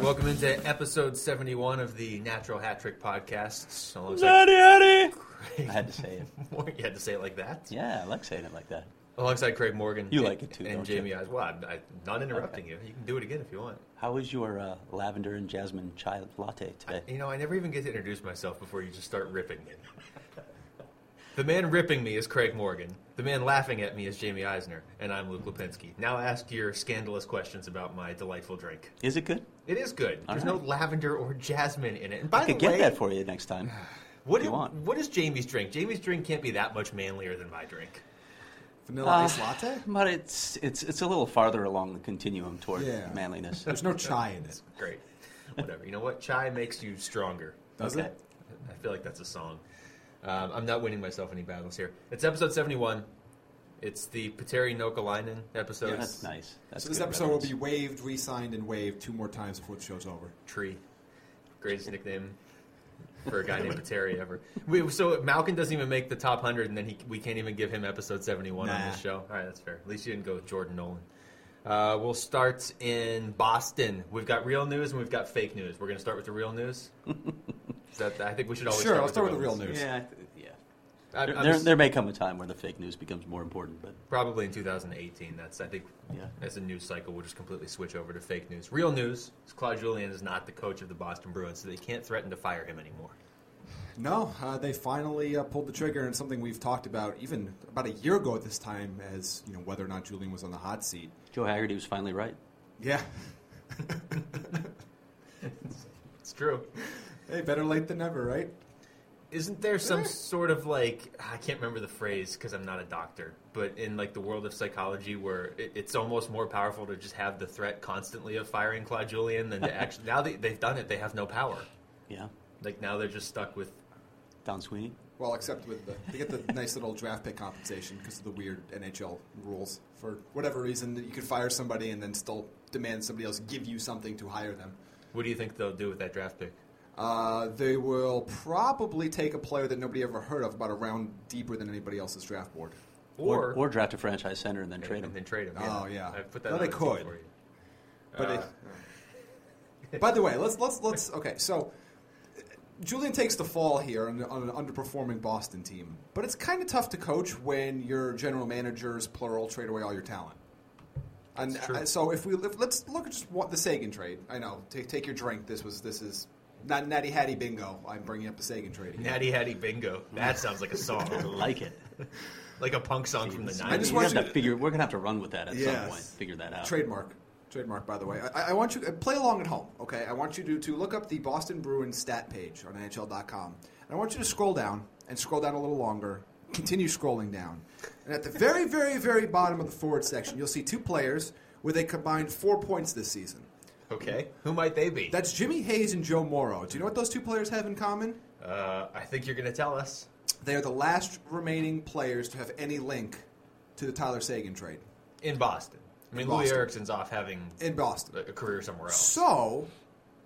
right, welcome into episode 71 of the Natural Hat Trick Podcast. Alongside Daddy, Daddy. Craig I had to say it. Morgan. You had to say it like that? Yeah, I like saying it like that. Alongside Craig Morgan. You and- like it too, And don't you? Jaime Eyes. Well, I'm, I'm not interrupting you. You can do it again if you want. How was your uh, lavender and jasmine chai latte today? You know, I never even get to introduce myself before you just start ripping me. The man ripping me is Craig Morgan. The man laughing at me is Jaime Eisner. And I'm Luke Lapinski. Now ask your scandalous questions about my delightful drink. Is it good? It is good. All There's right. no lavender or jasmine in it. And by I could the get that for you next time. What, if you do- want. what is Jaime's drink? Jaime's drink can't be that much manlier than my drink. Vanilla Uh, ice latte? But it's it's it's a little farther along the continuum toward Yeah. manliness. There's no chai in it. Great. Whatever. You know what? Chai makes you stronger. Does Okay. it? I feel like that's a song. Um, I'm not winning myself any battles here. It's episode 71. It's the Petteri Nokelainen episode. Yeah, that's nice. That's So this good episode will be reference. waived, re-signed, and waived two more times before the show's over. Tree. Greatest nickname for a guy named Petteri ever. We, so Malkin doesn't even make the top 100, and then he, we can't even give him episode 71 on Nah. this show. All right, that's fair. At least you didn't go with Jordan Nolan. Uh, we'll start in Boston. We've got real news and we've got fake news. We're going to start with the real news. Is that, I think we should always Sure, start let's with start with the real news. Yeah, yeah. I'm- There, I'm there, just- there may come a time where the fake news becomes more important, but Probably in 2018. That's I think Yeah. as a news cycle, we'll just completely switch over to fake news. Real news: is Claude Julien is not the coach of the Boston Bruins, so they can't threaten to fire him anymore. No, uh, they finally uh, pulled the trigger, and something we've talked about even about a year ago at this time, as you know, whether or not Julien was on the hot seat. Joe Haggerty was finally right. Yeah, It's true. Hey, better late than never, right? Isn't there some Eh. sort of like I can't remember the phrase because I'm not a doctor, but in like the world of psychology, where it, it's almost more powerful to just have the threat constantly of firing Claude Julien than to actually. now that they've done it, they have no power. Yeah. Like now they're just stuck with. Don Sweeney. Well, except with the they get the nice little draft pick compensation because of the weird NHL rules. For whatever reason, that you could fire somebody and then still demand somebody else give you something to hire them. What do you think they'll do with that draft pick? Uh, they will probably take a player that nobody ever heard of, about a round deeper than anybody else's draft board. Or or draft a franchise center and then and, trade him. and then trade him. Oh, yeah. I put that Well, on they could. for you. But Uh, it, by the way, let's let's let's okay. So uh, Julien takes the fall here on, on an underperforming Boston team, but it's kind of tough to coach when your general managers plural trade away all your talent. And uh, so if we if, let's look at just what the Seguin trade. I know. Take take your drink. This was this is not natty hatty bingo. I'm bringing up the Seguin trade. again. Natty Hattie Bingo. That sounds like a song. I like it. like a punk song from the Jeez. I 90s. just We want have you to to- figure. We're gonna have to run with that at some Yes. point. Figure that out. Trademark. Trademark, by the way. I, I want you uh, play along at home. Okay, I want you to, to look up the Boston Bruins stat page on NHL.com. And I want you to scroll down and scroll down a little longer. Continue scrolling down, and at the very, very, very bottom of the forward section, you'll see two players with a combined four points this season. Okay. Who might they be? That's Jimmy Hayes and Joe Morrow. Do you know what those two players have in common? Uh, I think you're going to tell us. They are the last remaining players to have any link to the Tyler Seguin trade In Boston. I mean, Loui Boston. Eriksson's off having in Boston. a a career somewhere else. So,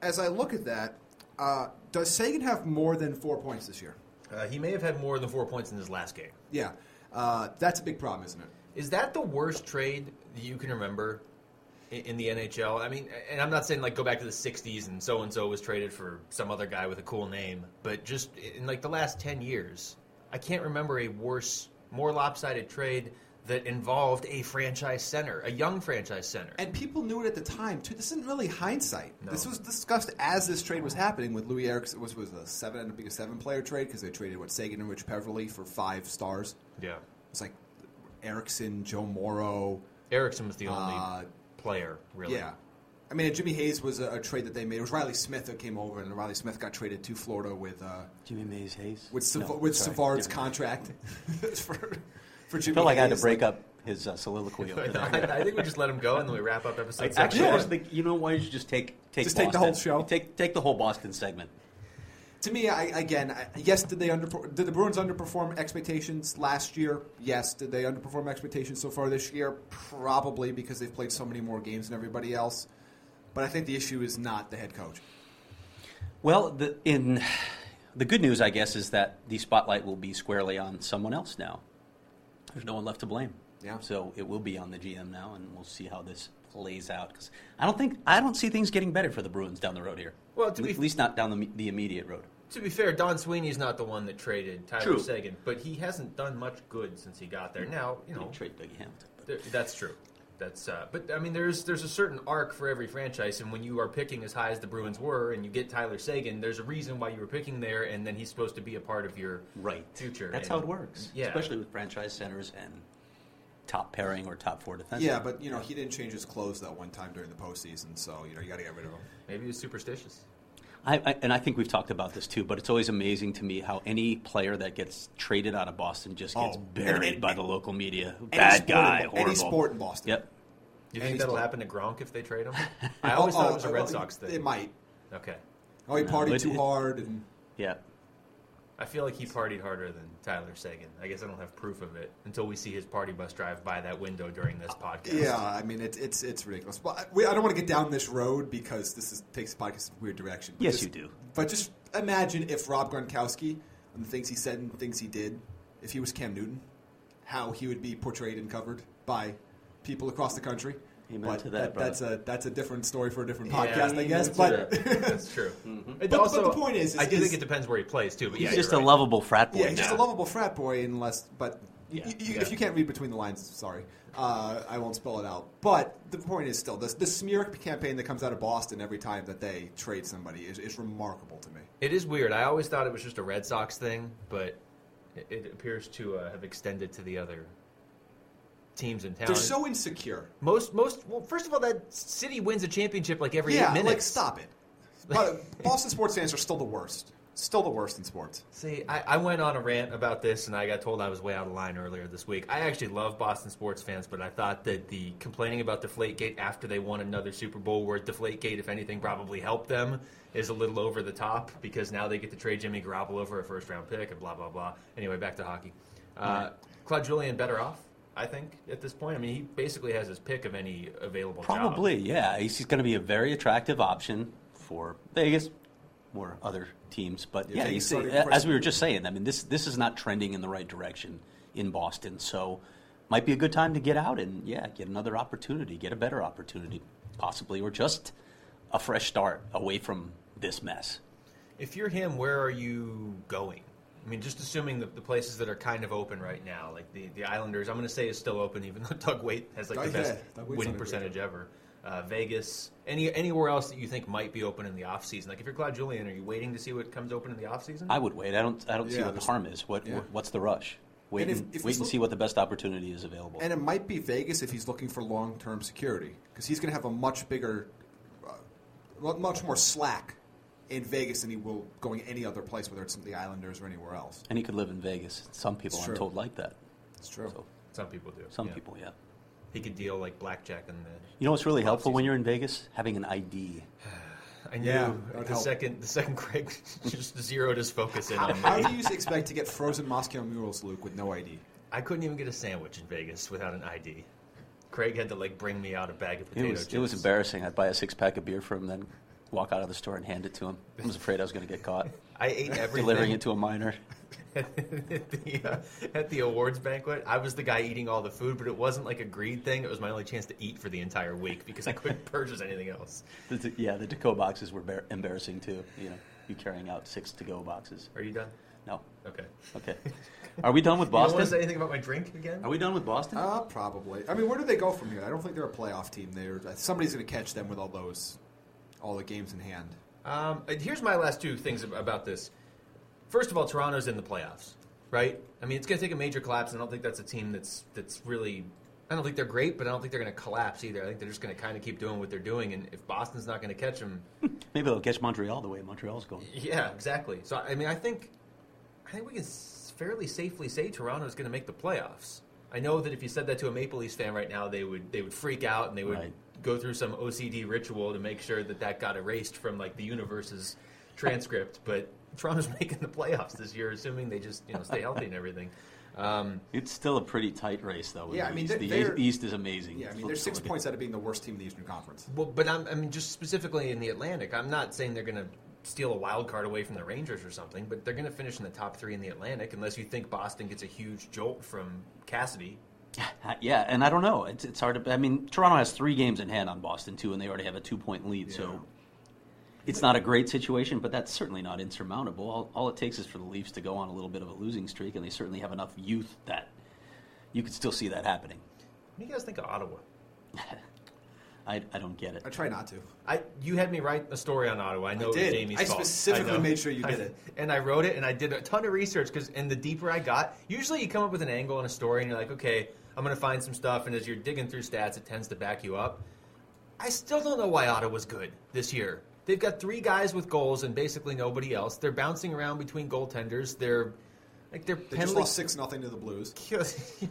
as I look at that, uh, does Seguin have more than four points this year? Uh, he may have had more than four points in his last game. Yeah, uh, that's a big problem, isn't it? Is that the worst trade that you can remember in, the NHL? I mean, and I'm not saying like go back to the '60s and so and so was traded for some other guy with a cool name, but just in like the last ten years, I can't remember a worse, more lopsided trade that involved a franchise center, a young franchise center. And people knew it at the time too. This isn't really hindsight. No. This was discussed as this trade was happening with Loui Eriksson. Was was a seven ended up being a seven player trade because they traded what Seguin and Rich Peverley for five stars. yeah, It's like Eriksson, Joe Morrow. Eriksson was the only Uh, player really. Yeah. I mean, Jimmy Hayes was a, a trade that they made. It was Reilly Smith that came over, and Reilly Smith got traded to Florida with uh, Jimmy Mays Hayes. with Sav- No, with sorry, Savard's Jimmy. contract for for I Jimmy. felt like I had to break up his uh, soliloquy over there. I, I think we just let him go and then we wrap up episode. Actually, seven. I was thinking, you know, why don't you just take take Just take the whole show? Take take the whole Boston segment. To me, I, again, I, yes. Did they under did the Bruins underperform expectations last year? Yes. Did they underperform expectations so far this year? Probably because they've played so many more games than everybody else. But I think the issue is not the head coach. Well, the, in the good news, I guess, is that the spotlight will be squarely on someone else now. There's no one left to blame. Yeah. So it will be on the GM now, and we'll see how this plays out. Because I don't think I don't see things getting better for the Bruins down the road here. Well, to at least not down the, the immediate road. To be fair, Don Sweeney's not the one that traded Tyler True. Seguin, but he hasn't done much good since he got there. Now, you know, trade Dougie Hamilton. but- that's true. That's uh, but I mean, there's there's a certain arc for every franchise, and when you are picking as high as the Bruins were, and you get Tyler Seguin, there's a reason why you were picking there, and then he's supposed to be a part of your Right. future. That's and- how it works. Yeah. Especially with franchise centers and top pairing or top four defense. Yeah, but you know he didn't change his clothes that one time during the postseason, so you know you got to get rid of him. Maybe he was superstitious. I, I, and I think we've talked about this too, but it's always amazing to me how any player that gets traded out of Boston just gets Oh, buried and- and- by the local media. Bad guy, in, horrible. Any sport in Boston. Yep. Do you And think he's that'll still- happen to Gronk if they trade him? I always thought it was a oh, Red well, Sox thing. It might. Okay. Oh, he No, partied it- too it- hard, and Yeah. I feel like he partied harder than Tyler Seguin. I guess I don't have proof of it until we see his party bus drive by that window during this podcast. yeah, I mean it's it's it's ridiculous. But I, we, I don't want to get down this road because this is, takes the podcast in a weird direction. But Yes, just- you do. But just imagine if Rob Gronkowski and the things he said and things he did, if he was Cam Newton, how he would be portrayed and covered by people across the country. Amen but to that, brother. that's a that's a different story for a different Yeah, podcast, I guess. that's But true. that's true. It But- but the point is- I do is- think it depends where he plays too. But yeah, He's just you're a right. lovable frat boy. yeah, he's just a lovable frat boy, unless. But Yeah, y- y- yeah. if you can't read between the lines, sorry, uh, I won't spell it out. But the point is still this the smear campaign that comes out of Boston every time that they trade somebody is, is remarkable to me. It is weird. I always thought it was just a Red Sox thing, but it, it appears to uh, have extended to the other teams in town. They're so insecure. most most well, first of all, that city wins a championship like every yeah, eight minutes. like stop it. But Boston sports fans are still the worst. Still the worst in sports. See, I, I went on a rant about this, and I got told I was way out of line earlier this week. I actually love Boston sports fans, but I thought that the complaining about Deflategate after they won another Super Bowl, where Deflategate, if anything, probably helped them, is a little over the top because now they get to trade Jimmy Garoppolo for a first round pick and blah blah blah. Anyway, back to hockey. Uh, Claude Julien better off, I think, at this point. I mean, he basically has his pick of any available job. Probably, yeah. He's going to be a very attractive option for Vegas or other teams. But Yeah, yeah, Vegas he's, already uh, as we were just saying, I mean, this this is not trending in the right direction in Boston. So might be a good time to get out and yeah, get another opportunity, get a better opportunity, possibly, or just a fresh start away from this mess. If you're him, where are you going? I mean, just assuming the, the places that are kind of open right now, like the, the Islanders, I'm going to say is still open, even though Doug Weight has like Oh, the yeah, best Doug Weight's winning on a great percentage ever. Uh, Vegas, any anywhere else that you think might be open in the off season? Like if you're Claude Julien, are you waiting to see what comes open in the off season? I would wait. I don't. I don't see what the harm is. What yeah. What's the rush? Wait And and, if- if wait and look- see what the best opportunity is available. And it might be Vegas if he's looking for long term security because he's going to have a much bigger, uh, much more slack in Vegas than he will going any other place, whether it's the Islanders or anywhere else. And he could live in Vegas. Some people It's I'm told like that. It's true. So Some people do. some yeah. people, yeah. He could deal like blackjack in the. You know what's really helpful when you're in Vegas? Having an ID. I knew Yeah, the help. second the second Craig just zeroed his focus in How, on how me. do you expect to get frozen Moscow mules, Luke, with no ID? I couldn't even get a sandwich in Vegas without an ID. Craig had to like bring me out a bag of It potato was chips. it was embarrassing. I'd buy a six pack of beer for him, then walk out of the store and hand it to him. I was afraid I was going to get caught I ate everything. delivering it to a minor. at the, uh, at the awards banquet. I was the guy eating all the food, but it wasn't like a greed thing. It was my only chance to eat for the entire week because I couldn't purchase anything else. The, the- yeah, the to-go boxes were bar- embarrassing too. You know, you carrying out six to-go boxes. Are you done? No. Okay. Okay. Are we done with You don't say anything about my drink again? Are we done with Boston? Uh, probably. I mean, where do they go from here? I don't think they're a playoff team. They're somebody's going to catch them with all those, all the games in hand. Um, here's my last two things about this. First of all, Toronto's in the playoffs, right? I mean, it's going to take a major collapse, and I don't think that's a team that's that's really. I don't think they're great, but I don't think they're going to collapse either. I think they're just going to kind of keep doing what they're doing, and if Boston's not going to catch them, Maybe they'll catch Montreal the way Montreal's going. yeah, exactly. So I mean, I think I think we can fairly safely say Toronto's going to make the playoffs. I know that if you said that to a Maple Leafs fan right now, they would they would freak out and they would Right. Go through some OCD ritual to make sure that that got erased from like the universe's transcript. But Toronto's making the playoffs this year, assuming they just you know stay healthy and everything. Um, It's still a pretty tight race, though. Yeah, the I mean, East. they're- the they're- East is amazing. Yeah, I mean, Look- they're six look points out of being the worst team in the Eastern Conference. well, but I'm, I mean, just specifically in the Atlantic, I'm not saying they're going to steal a wild card away from the Rangers or something, but they're going to finish in the top three in the Atlantic unless you think Boston gets a huge jolt from Cassidy Uh, yeah, and I don't know. It's, it's hard to. I mean, Toronto has three games in hand on Boston too, and they already have a two point lead. Yeah. So it's not a great situation, but that's certainly not insurmountable. All, all it takes is for the Leafs to go on a little bit of a losing streak, and they certainly have enough youth that you could still see that happening. What do you guys think of Ottawa? I, I don't get it. I try not to. I you had me write a story on Ottawa. I know it was did. Jaime's I fault. specifically know. made sure you did it. and I wrote it, and I did a ton of research because, and the deeper I got, usually you come up with an angle in a story, and you're like, okay, I'm going to find some stuff, and as you're digging through stats, it tends to back you up. I still don't know why Ottawa's good this year. They've got three guys with goals and basically nobody else. They're bouncing around between goaltenders. They're like they're They just lost six nothing to the Blues.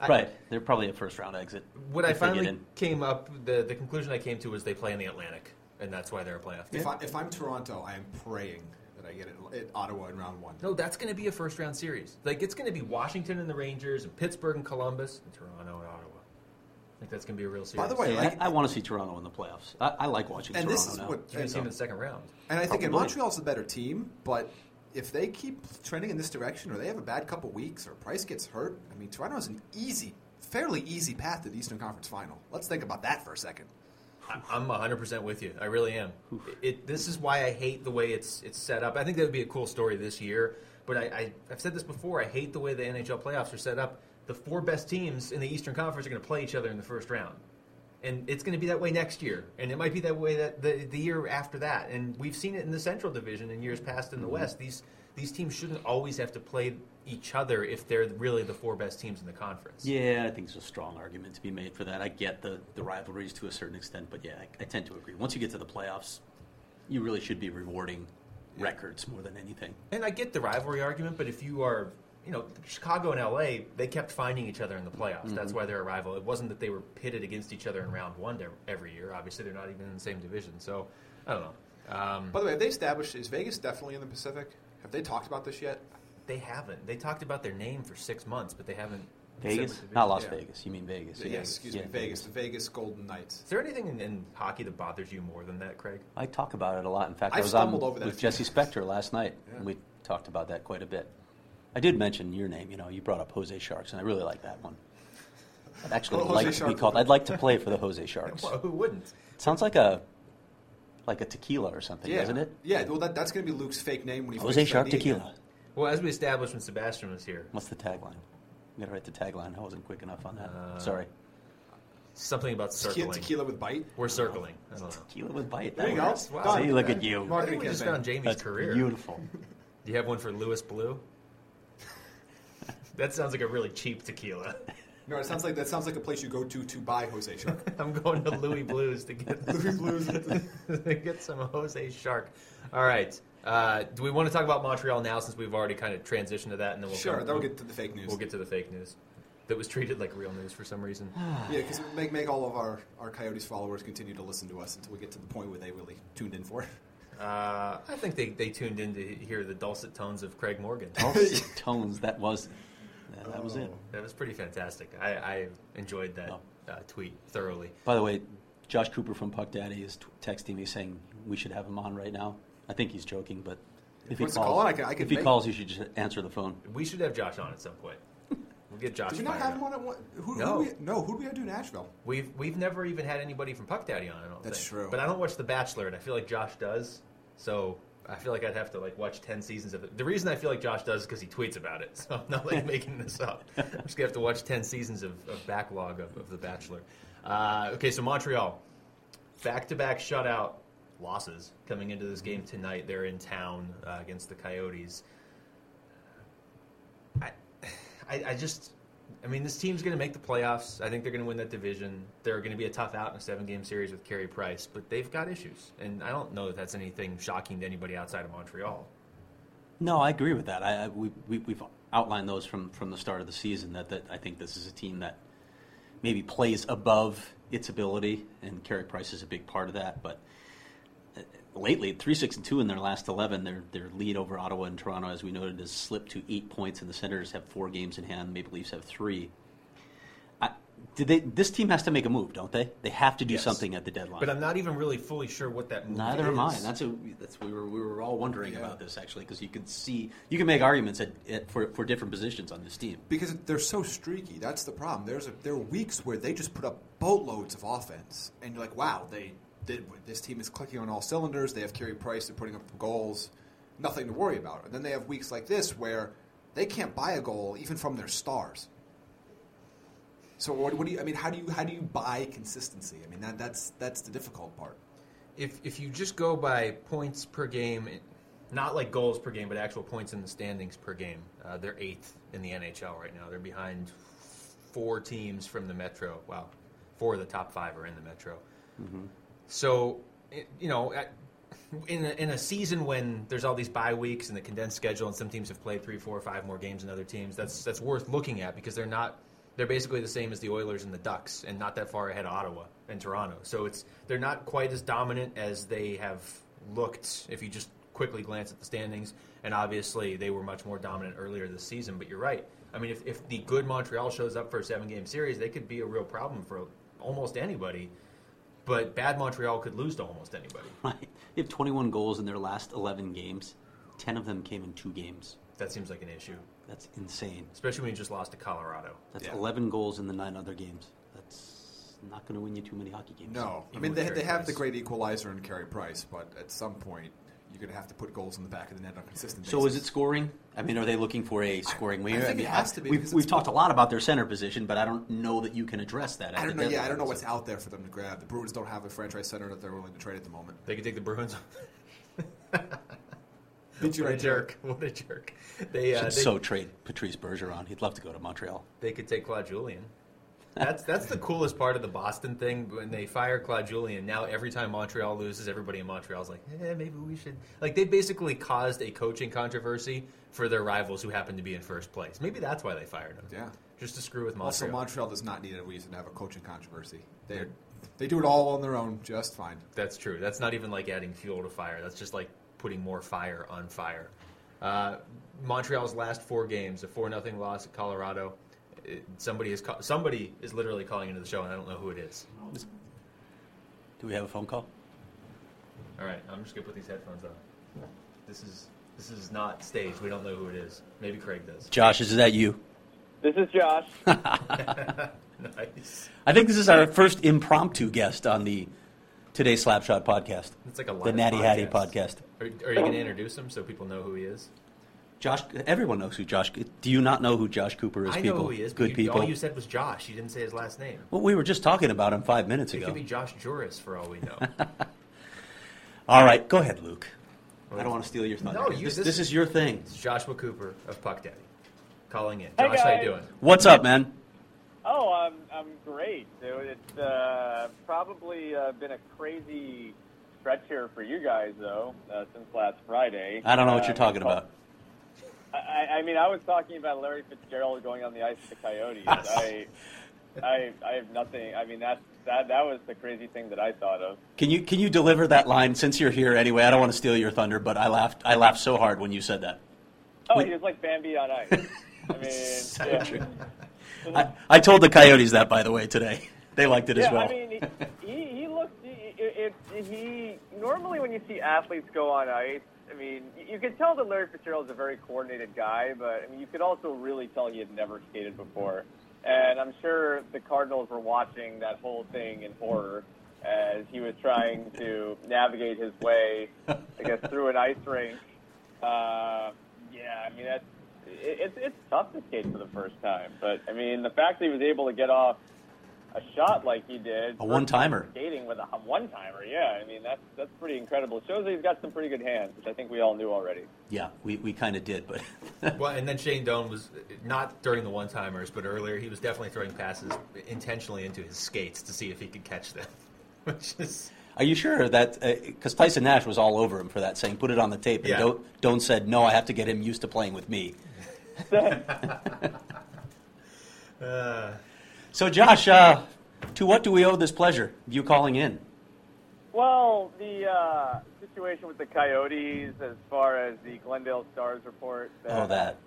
I- right, they're probably a first round exit. What I if finally came up, the the conclusion I came to was they play in the Atlantic, and that's why they're a playoff team. If, I, if I'm Toronto, I am praying that I get it at Ottawa in round one. No, that's going to be a first round series. Like it's going to be Washington and the Rangers, and Pittsburgh and Columbus, and Toronto and Ottawa. I think that's going to be a real series. By the way, Yeah, like- I, I want to see Toronto in the playoffs. I, I like watching And Toronto this is now. what you can see them in the second round. And I think in Probably. Montreal's the better team, but if they keep trending in this direction, or they have a bad couple weeks, or Price gets hurt, I mean, Toronto has an easy, fairly easy path to the Eastern Conference Final. Let's think about that for a second. I'm 100 percent with you. I really am. It, this is why I hate the way it's it's set up. I think that would be a cool story this year. But I, I, I've said this before. I hate the way the NHL playoffs are set up. The four best teams in the Eastern Conference are going to play each other in the first round, and it's going to be that way next year, and it might be that way that the, the year after that. And we've seen it in the Central Division in years past in the mm-hmm. West. These these teams shouldn't always have to play each other if they're really the four best teams in the conference. Yeah, I think there's a strong argument to be made for that. I get the, the rivalries to a certain extent, but yeah, I, I tend to agree. Once you get to the playoffs, you really should be rewarding records more than anything. And I get the rivalry argument, but if you are, you know, Chicago and LA, they kept finding each other in the playoffs. That's why they're a rival. It wasn't that they were pitted against each other in round one every year. Obviously, they're not even in the same division. So, I don't know. Um, By the way, have they established is Vegas definitely in the Pacific? Have they talked about this yet? they haven't. They talked about their name for six months, but they haven't. Vegas? Not Las yeah. Vegas. You mean Vegas. Yes, excuse Yeah, me, Vegas, the Vegas Golden Knights. Is there anything in, in hockey that bothers you more than that, Craig? I talk about it a lot. In fact, i I've was on stumbled over that with Jesse. Spector last night, Yeah. and we talked about that quite a bit. I did mention your name. You know, you brought up Jose Sharks, and I really like that one. I'd actually Well, like to be called. I'd like to play for the Jose Sharks. Well, who wouldn't? It sounds like a like a tequila or something, Yeah, doesn't it? Yeah, well, that, that's going to be Luke's fake name when he Jose fights Shark Freddy again. Tequila. Well, as we established when Sebastian was here, What's the tagline? You got to write the tagline. I wasn't quick enough on that. Uh, Sorry. something about Tequila, circling. tequila with bite. We're circling. I don't know. Tequila with bite. There That you go. works. Wow. See, look at you. I think Marketing we just found Jaime's That's career. beautiful. Do you have one for Lewis Blue? that sounds like a really cheap tequila. No, it sounds like that sounds like a place you go to to buy Jose Shark. I'm going to Louis Blues to get Louis Blues. to get some Jose Shark. All right. Uh, do we want to talk about Montreal now since we've already kind of transitioned to that, and then we'll sure, come- then we'll get to the fake news. we'll get to the fake news that was treated like real news for some reason. Yeah, because make make all of our, our Coyotes followers continue to listen to us until we get to the point where they really tuned in for it. Uh, I think they, they tuned in to hear the dulcet tones of Craig Morgan. Dulcet tones. That was that, that was it. That was pretty fantastic. I, I enjoyed that Oh. uh, tweet thoroughly. By the way, Josh Cooper from Puck Daddy is t- texting me saying we should have him on right now. I think he's joking, but if, If he he wants to calls, call in, I can- I can if he calls, you should just answer the phone. We should have Josh on at some point. We'll get Josh. Did we not have him on at one? Who, No. who we, no, who do we have to do Nashville? We've we've never even had anybody from Puck Daddy on. I don't That's think. true. But I don't watch The Bachelor, and I feel like Josh does. So I feel like I'd have to like watch ten seasons of it. The reason I feel like Josh does is because he tweets about it. So I'm not like making this up. I'm just gonna have to watch ten seasons of, of backlog of, of The Bachelor. Uh, okay, so Montreal, back to back shutout losses coming into this game tonight. They're in town uh, against the Coyotes. I, I, I just, I mean, this team's going to make the playoffs. I think they're going to win that division. They're going to be a tough out in a seven-game series with Carey Price, but they've got issues, and I don't know that that's anything shocking to anybody outside of Montreal. No, I agree with that. I, I, we, we, we've outlined those from, from the start of the season. That, that I think this is a team that maybe plays above its ability, and Carey Price is a big part of that. But lately, three six and two in their last eleven, their their lead over Ottawa and Toronto, as we noted, has slipped to eight points, and the Senators have four games in hand. Maple Leafs have three. I, Did they? This team has to make a move, don't they? They have to do Yes. something at the deadline. But I'm not even really fully sure what that move Neither is. am I. That's a, that's we were we were all wondering Yeah. about this actually because you could see you can make arguments at, at, for for different positions on this team. because they're so streaky. That's the problem. There's a, there are weeks where they just put up boatloads of offense, and you're like, wow, they. This team is clicking on all cylinders. They have Carey Price. They're putting up goals. Nothing to worry about. And then they have weeks like this where they can't buy a goal even from their stars. So what, what do you? I mean, how do you how do you buy consistency? I mean, that, that's that's the difficult part. If if you just go by points per game, not like goals per game, but actual points in the standings per game, uh, they're eighth in the NHL right now. They're behind four teams from the Metro. Wow, four of the top five are in the Metro. So, you know, in a, in a season when there's all these bye weeks and the condensed schedule, and some teams have played three, four, five more games than other teams, that's that's worth looking at because they're not. They're basically the same as the Oilers and the Ducks, and not that far ahead of Ottawa and Toronto. So it's they're not quite as dominant as they have looked. If you just quickly glance at the standings, and obviously they were much more dominant earlier this season. But you're right. I mean, if, if the good Montreal shows up for a seven game series, they could be a real problem for almost anybody. But bad Montreal could lose to almost anybody. Right? They have 21 goals in their last 11 games. 10 of them came in two games. That seems like an issue, That's insane. especially when you just lost to Colorado. That's Yeah. 11 goals in the nine other games. That's not going to win you too many hockey games. No, I mean they, they have the great equalizer in Carey Price, but at some point you're going to have to put goals in the back of the net on a consistent basis. So is it scoring? I mean, are they looking for a scoring winger? I think mean, it has to be We've, we've talked a lot about their center position, but I don't know that you can address that. At I don't know. Yeah, I don't know what's out there for them to grab. The Bruins don't have a franchise center that they're willing to trade at the moment. They could take the Bruins. Beat you what a right jerk! What a jerk! They uh, Should they, so trade Patrice Bergeron. He'd love to go to Montreal. they could take Claude Julien. That's that's the coolest part of the Boston thing. When they fire Claude Julien, now every time Montreal loses, everybody in Montreal is like, eh, maybe we should. Like they basically caused a coaching controversy for their rivals who happen to be in first place. Maybe that's why they fired him. Yeah. just to screw with Montreal. Also, Montreal does not need a reason to have a coaching controversy. They they do it all on their own, just fine. That's true. That's not even like adding fuel to fire. That's just like putting more fire on fire. Uh, Montreal's last four games, a four nothing loss at Colorado. It, somebody is ca- somebody is literally calling into the show, and I don't know who it is. Do we have a phone call? All right, I'm just gonna put these headphones on. This is this is not staged. We don't know who it is. Maybe Craig does. Josh, is that you? This is Josh. nice. I think this is our first impromptu guest on the Today's Slapshot podcast, It's like a live the Natty Hattie podcast. Are, are you gonna introduce him so people know who he is? Josh, everyone knows who Josh. Do you not know who Josh Cooper is? I people, know who he is. good you, people. All you said was Josh. You didn't say his last name. well, we were just talking about him five minutes It ago. could be Josh Juris for all we know. All right, go ahead, Luke. I don't want to steal your thunder. No, you- this, this- this is your thing. It's Joshua Cooper of Puck Daddy calling in. Hey, Josh, how you guys. doing? What's up, man? Oh, I'm I'm great. Dude. It's uh, probably uh, been a crazy stretch here for you guys, though, uh, since last Friday. I don't know what Uh, you're talking about. I, I mean, I was talking about Larry Fitzgerald going on the ice with the Coyotes. I, I, I have nothing. I mean, that that that was the crazy thing that I thought of. Can you can you deliver that line since you're here anyway? I don't want to steal your thunder, but I laughed I laughed so hard when you said that. Oh, he was like Bambi on ice. I mean, So yeah. true. I, I told the Coyotes that by the way today. They liked it yeah, as well. I mean, he, he, he looked. He, it, it, he normally when you see athletes go on ice, I mean, you could tell that Larry Fitzgerald is a very coordinated guy, but I mean, you could also really tell he had never skated before. And I'm sure the Cardinals were watching that whole thing in horror as he was trying to navigate his way, I guess, through an ice rink. Uh, yeah, I mean, that's it, it's it's tough to skate for the first time, but I mean, the fact that he was able to get off a shot like he did, A one-timer. skating with a one timer. Yeah, I mean that's that's pretty incredible. It shows that he's got some pretty good hands, which I think we all knew already. yeah, we, we kind of did, but Well, and then Shane Doan was not during the one timers, but earlier he was definitely throwing passes intentionally into his skates to see if he could catch them, which is Are you sure that because Tyson Nash was all over him for that, saying put it on the tape, and Yeah. don't don't said no, I have to get him used to playing with me. uh, So Josh, uh, to what do we owe this pleasure? of You calling in? Well, the uh, situation with the Coyotes, as far as the Glendale Stars report, Oh, that.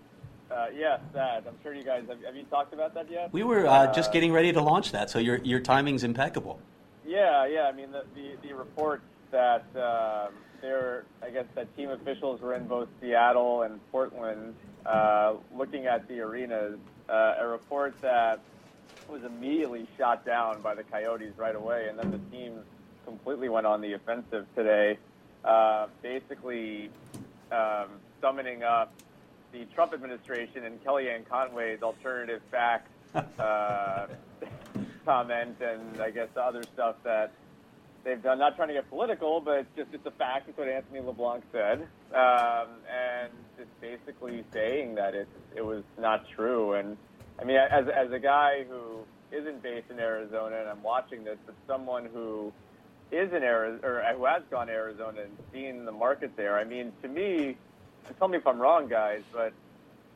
Uh, yes, that. I'm sure you guys have. Have you talked about that yet? We were uh, just getting ready to launch that, so your your timing's impeccable. Yeah, yeah. I mean, the the, the reports that um, there, I guess that team officials were in both Seattle and Portland, uh, looking at the arenas. Uh, a report that was immediately shot down by the Coyotes right away, and then the team completely went on the offensive today, uh, basically um, summoning up the Trump administration and Kellyanne Conway's alternative fact uh, comment, and I guess the other stuff that they've done. Not trying to get political, but it's just it's a fact. It's what Anthony LeBlanc said, um, and just basically saying that it it was not true. And I mean, as as a guy who isn't based in Arizona, and I'm watching this, but someone who is in Arizona or who has gone to Arizona and seen the market there. I mean, to me, tell me if I'm wrong, guys, but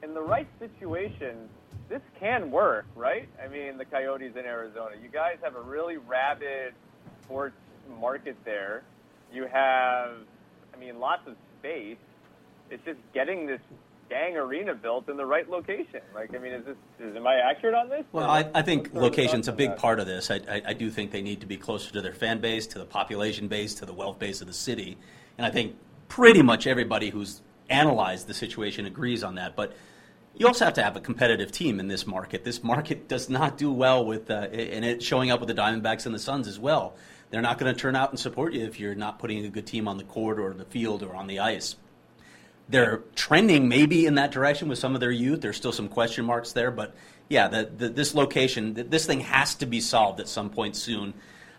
in the right situation, this can work, right? I mean, the Coyotes in Arizona. You guys have a really rabid sports market there. You have, I mean, lots of space. It's just getting this dang arena built in the right location. Like, I mean, is this is, am I accurate on this? Well, I, I think location's a big part of this. I, I, I do think they need to be closer to their fan base, to the population base, to the wealth base of the city, and I think pretty much everybody who's analyzed the situation agrees on that. But you also have to have a competitive team in this market. This market does not do well with, uh, and it showing up with the Diamondbacks and the Suns as well. They're not going to turn out and support you if you're not putting a good team on the court or the field or on the ice. They're trending maybe in that direction with some of their youth. There's still some question marks there, but yeah, the, the, this location, this thing has to be solved at some point soon.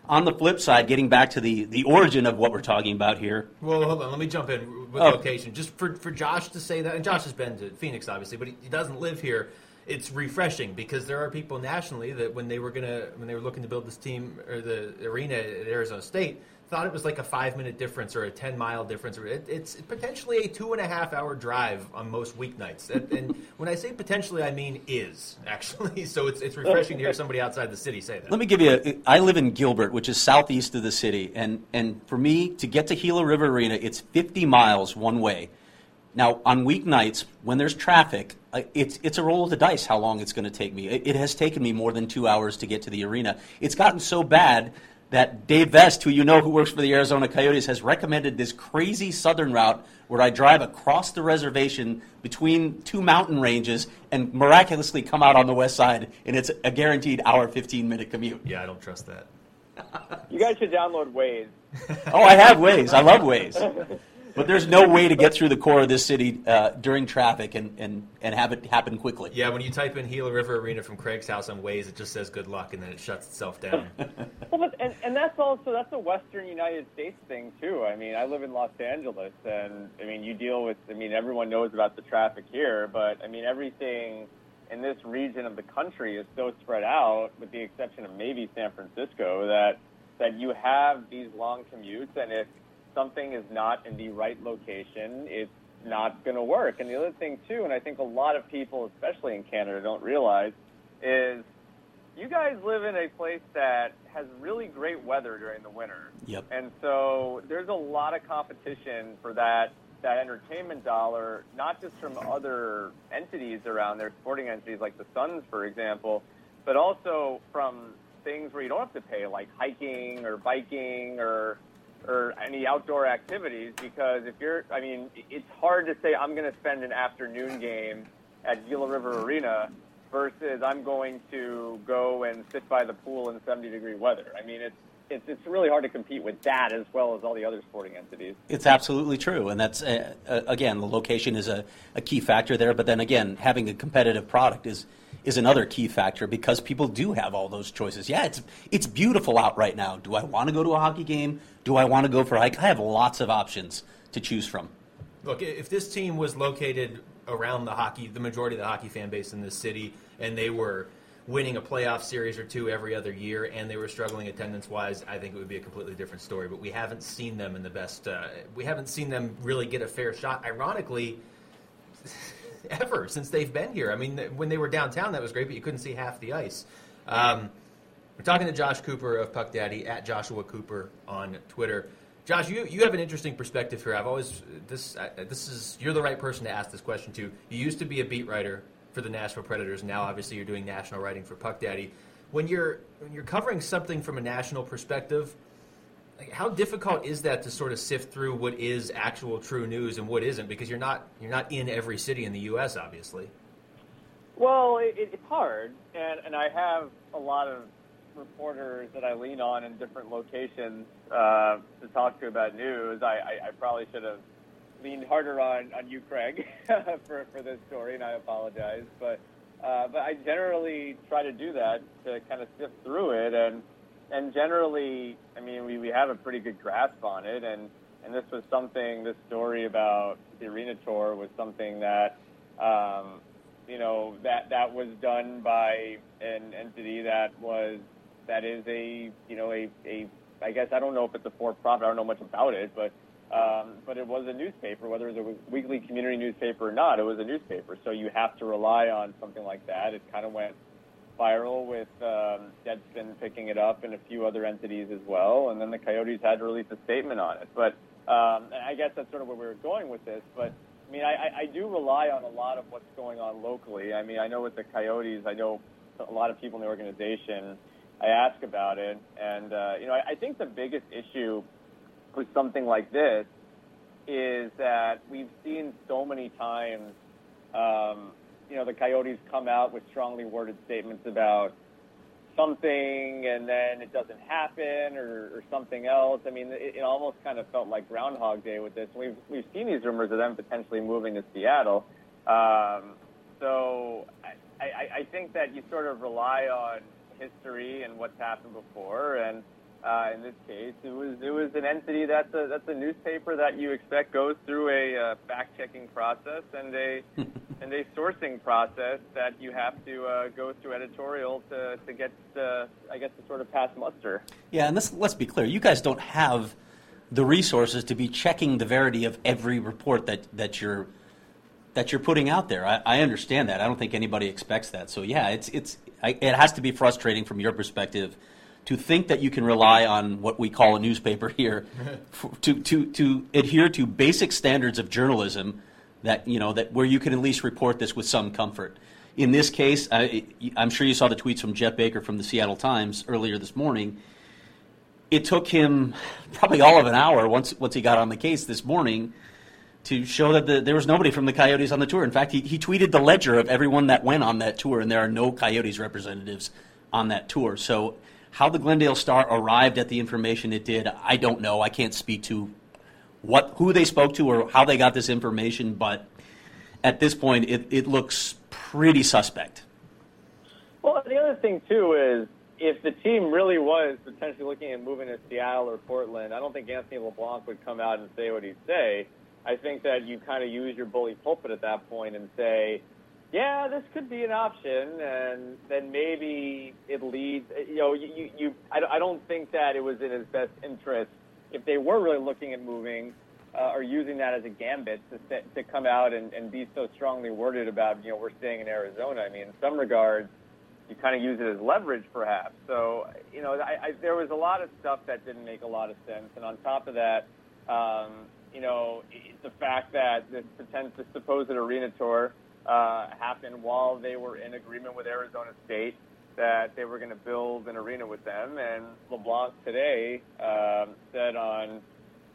On the flip side, getting back to the, the origin of what we're talking about here. Well, hold on. Let me jump in with Oh. location. Just for, for Josh to say that, and Josh has been to Phoenix, obviously, but he, he doesn't live here. It's refreshing because there are people nationally that when they were gonna when they were looking to build this team or the arena at Arizona State thought it was like a five minute difference or a ten mile difference. It, it's potentially a two and a half hour drive on most weeknights. And, and when I say potentially, I mean is actually. So it's it's refreshing to hear somebody outside the city say that. Let me give you. A, I live in Gilbert, which is southeast of the city, and and for me to get to Gila River Arena, it's 50 miles one way. Now on weeknights, when there's traffic, uh, it's it's a roll of the dice how long it's going to take me. It, it has taken me more than two hours to get to the arena. It's gotten so bad that Dave Vest, who you know who works for the Arizona Coyotes, has recommended this crazy southern route where I drive across the reservation between two mountain ranges and miraculously come out on the west side, and it's a guaranteed hour 15 minute commute. yeah, I don't trust that. You guys should download Waze. Oh, I have Waze. I love Waze. But there's no way to get through the core of this city uh, during traffic and, and, and have it happen quickly. Yeah, when you type in Gila River Arena from Craig's house on Waze, it just says good luck and then it shuts itself down. Well, but, and, and that's also that's a Western United States thing too. I mean, I live in Los Angeles, and I mean, you deal with. I mean, everyone knows about the traffic here, but I mean, everything in this region of the country is so spread out, with the exception of maybe San Francisco, that that you have these long commutes, and if something is not in the right location, it's not going to work. And the other thing too, and I think a lot of people, especially in Canada, don't realize, is you guys live in a place that has really great weather during the winter. Yep. And so there's a lot of competition for that that entertainment dollar, not just from other entities around there, sporting entities like the Suns, for example, but also from things where you don't have to pay, like hiking or biking or or any outdoor activities. Because if you're, I mean, it's hard to say I'm going to spend an afternoon game at Gila River Arena versus I'm going to go and sit by the pool in 70 degree weather. I mean, it's it's it's really hard to compete with that as well as all the other sporting entities. It's absolutely true, and that's uh, uh, again the location is a, a key factor there. But then again, having a competitive product is is another key factor because people do have all those choices. Yeah, it's it's beautiful out right now. Do I want to go to a hockey game? Do I want to go for a hike? I have lots of options to choose from. Look, if this team was located around the hockey, the majority of the hockey fan base in this city, and they were winning a playoff series or two every other year, and they were struggling attendance wise, I think it would be a completely different story. But we haven't seen them in the best. Uh, we haven't seen them really get a fair shot. Ironically, ever since they've been here. I mean, when they were downtown, that was great, but you couldn't see half the ice. Um, we're talking to Josh Cooper of Puck Daddy at Joshua Cooper on Twitter. Josh, you you have an interesting perspective here. I've always this uh, this is you're the right person to ask this question to. You used to be a beat writer for the Nashville Predators. Now, obviously, you're doing national writing for Puck Daddy. When you're when you're covering something from a national perspective, like, how difficult is that to sort of sift through what is actual true news and what isn't? Because you're not you're not in every city in the U.S. Obviously. Well, it, it's hard, and and I have a lot of reporters that I lean on in different locations uh, to talk to about news. I, I, I probably should have leaned harder on, on you, Craig, for, for this story, and I apologize. But uh, but I generally try to do that to kind of sift through it, and and generally, I mean, we, we have a pretty good grasp on it, and and this was something. This story about the arena tour was something that. Um, you know that that was done by an entity that was that is a you know a, a I guess I don't know if it's a for-profit. I don't know much about it, but um, but it was a newspaper, whether it was a weekly community newspaper or not. It was a newspaper, so you have to rely on something like that. It kind of went viral with um, Deadspin picking it up and a few other entities as well, and then the Coyotes had to release a statement on it. But um, I guess that's sort of where we were going with this. But I mean, I, I do rely on a lot of what's going on locally. I mean, I know with the Coyotes, I know a lot of people in the organization I ask about it. And, uh, you know, I, I think the biggest issue with something like this is that we've seen so many times, um, you know, the Coyotes come out with strongly worded statements about something and then it doesn't happen or, or something else. I mean, it, it almost kind of felt like Groundhog Day with this. We've, we've seen these rumors of them potentially moving to Seattle. Um, so I, I, I think that you sort of rely on history and what's happened before. And uh, in this case, it was it was an entity that's a that's a newspaper that you expect goes through a uh, fact checking process and a and a sourcing process that you have to uh, go through editorial to to get uh, I guess to sort of pass muster. Yeah, and this, let's be clear, you guys don't have the resources to be checking the verity of every report that that you're that you're putting out there. I, I understand that. I don't think anybody expects that. So yeah, it's it's it has to be frustrating from your perspective to think that you can rely on what we call a newspaper here for, to, to, to adhere to basic standards of journalism that you know that where you can at least report this with some comfort. In this case, I, I'm sure you saw the tweets from Geoff Baker from the Seattle Times earlier this morning. It took him probably all of an hour once once he got on the case this morning to show that the, there was nobody from the Coyotes on the tour. In fact, he, he tweeted the ledger of everyone that went on that tour, and there are no Coyotes representatives on that tour. So, how the Glendale Star arrived at the information it did, I don't know. I can't speak to what who they spoke to or how they got this information, but at this point, it, it looks pretty suspect. Well, the other thing too is if the team really was potentially looking at moving to Seattle or Portland, I don't think Anthony LeBlanc would come out and say what he'd say. I think that you kind of use your bully pulpit at that point and say, yeah, this could be an option, and then maybe it leads. You know, you, you, you I, don't think that it was in his best interest if they were really looking at moving uh, or using that as a gambit to to come out and, and be so strongly worded about you know we're staying in Arizona. I mean, in some regards, you kind of use it as leverage, perhaps. So you know, I, I, there was a lot of stuff that didn't make a lot of sense, and on top of that. Um, you know, the fact that this potential supposed arena tour uh, happened while they were in agreement with Arizona State that they were going to build an arena with them. And LeBlanc today um, said on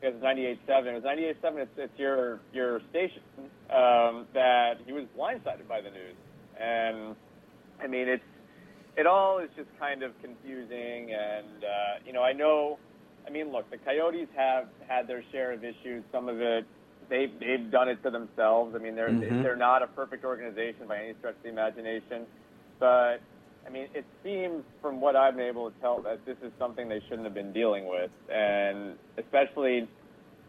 it was 98.7. It was 98.7. It's, it's your your station um, that he was blindsided by the news, and I mean it's it all is just kind of confusing. And uh, you know, I know I mean, look, the Coyotes have had their share of issues. Some of it, they've they've done it to themselves. I mean, they're mm-hmm. they're not a perfect organization by any stretch of the imagination, but I mean, it seems from what I've been able to tell that this is something they shouldn't have been dealing with, and especially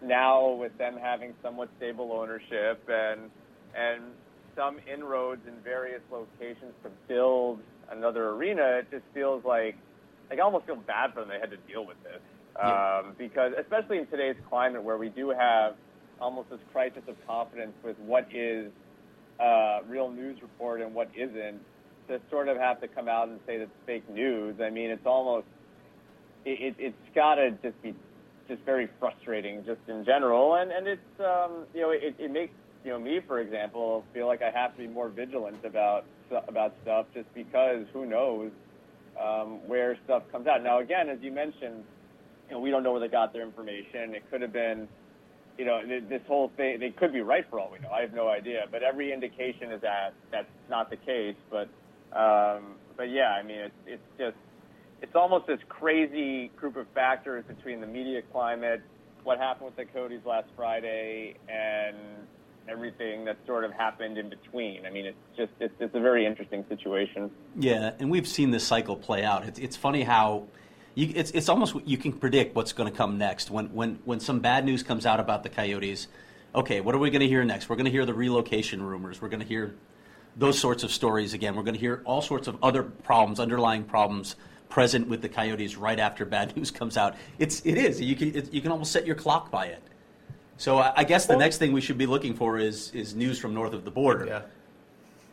now with them having somewhat stable ownership and and some inroads in various locations to build another arena, it just feels like like I almost feel bad for them they had to deal with this. Um, because especially in today's climate where we do have almost this crisis of confidence with what is uh, real news report and what isn't, to sort of have to come out and say that's fake news. I mean, it's almost it, it, it's got to just be just very frustrating, just in general. And and it's um, you know it, it makes you know me, for example, feel like I have to be more vigilant about about stuff, just because who knows um, where stuff comes out. Now, again, as you mentioned, know, we don't know where they got their information. It could have been, you know, this whole thing. They could be right for all we know. I have no idea, but every indication is that that's not the case. But um, but yeah, I mean, it's it's just it's almost this crazy group of factors between the media climate, what happened with the Cody's last Friday, and everything that sort of happened in between. I mean, it's just it's, it's a very interesting situation. Yeah, and we've seen this cycle play out. It's, it's funny how you, it's it's almost you can predict what's going to come next when when when some bad news comes out about the Coyotes. Okay, what are we going to hear next? We're going to hear the relocation rumors. We're going to hear those sorts of stories again. We're going to hear all sorts of other problems, underlying problems present with the Coyotes right after bad news comes out. It's it is you can it, you can almost set your clock by it. So I, I guess the well, next thing we should be looking for is is news from north of the border. Yeah.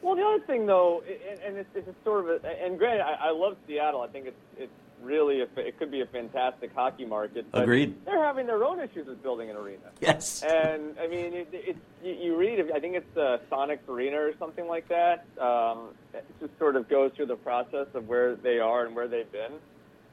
Well, the other thing though, and, and it's, it's sort of a, and granted, I, I love Seattle. I think it's it's really a, it could be a fantastic hockey market. But Agreed. They're having their own issues with building an arena. Yes. And I mean, it, it, you, you read, I think it's the Sonic Arena or something like that. Um, it just sort of goes through the process of where they are and where they've been.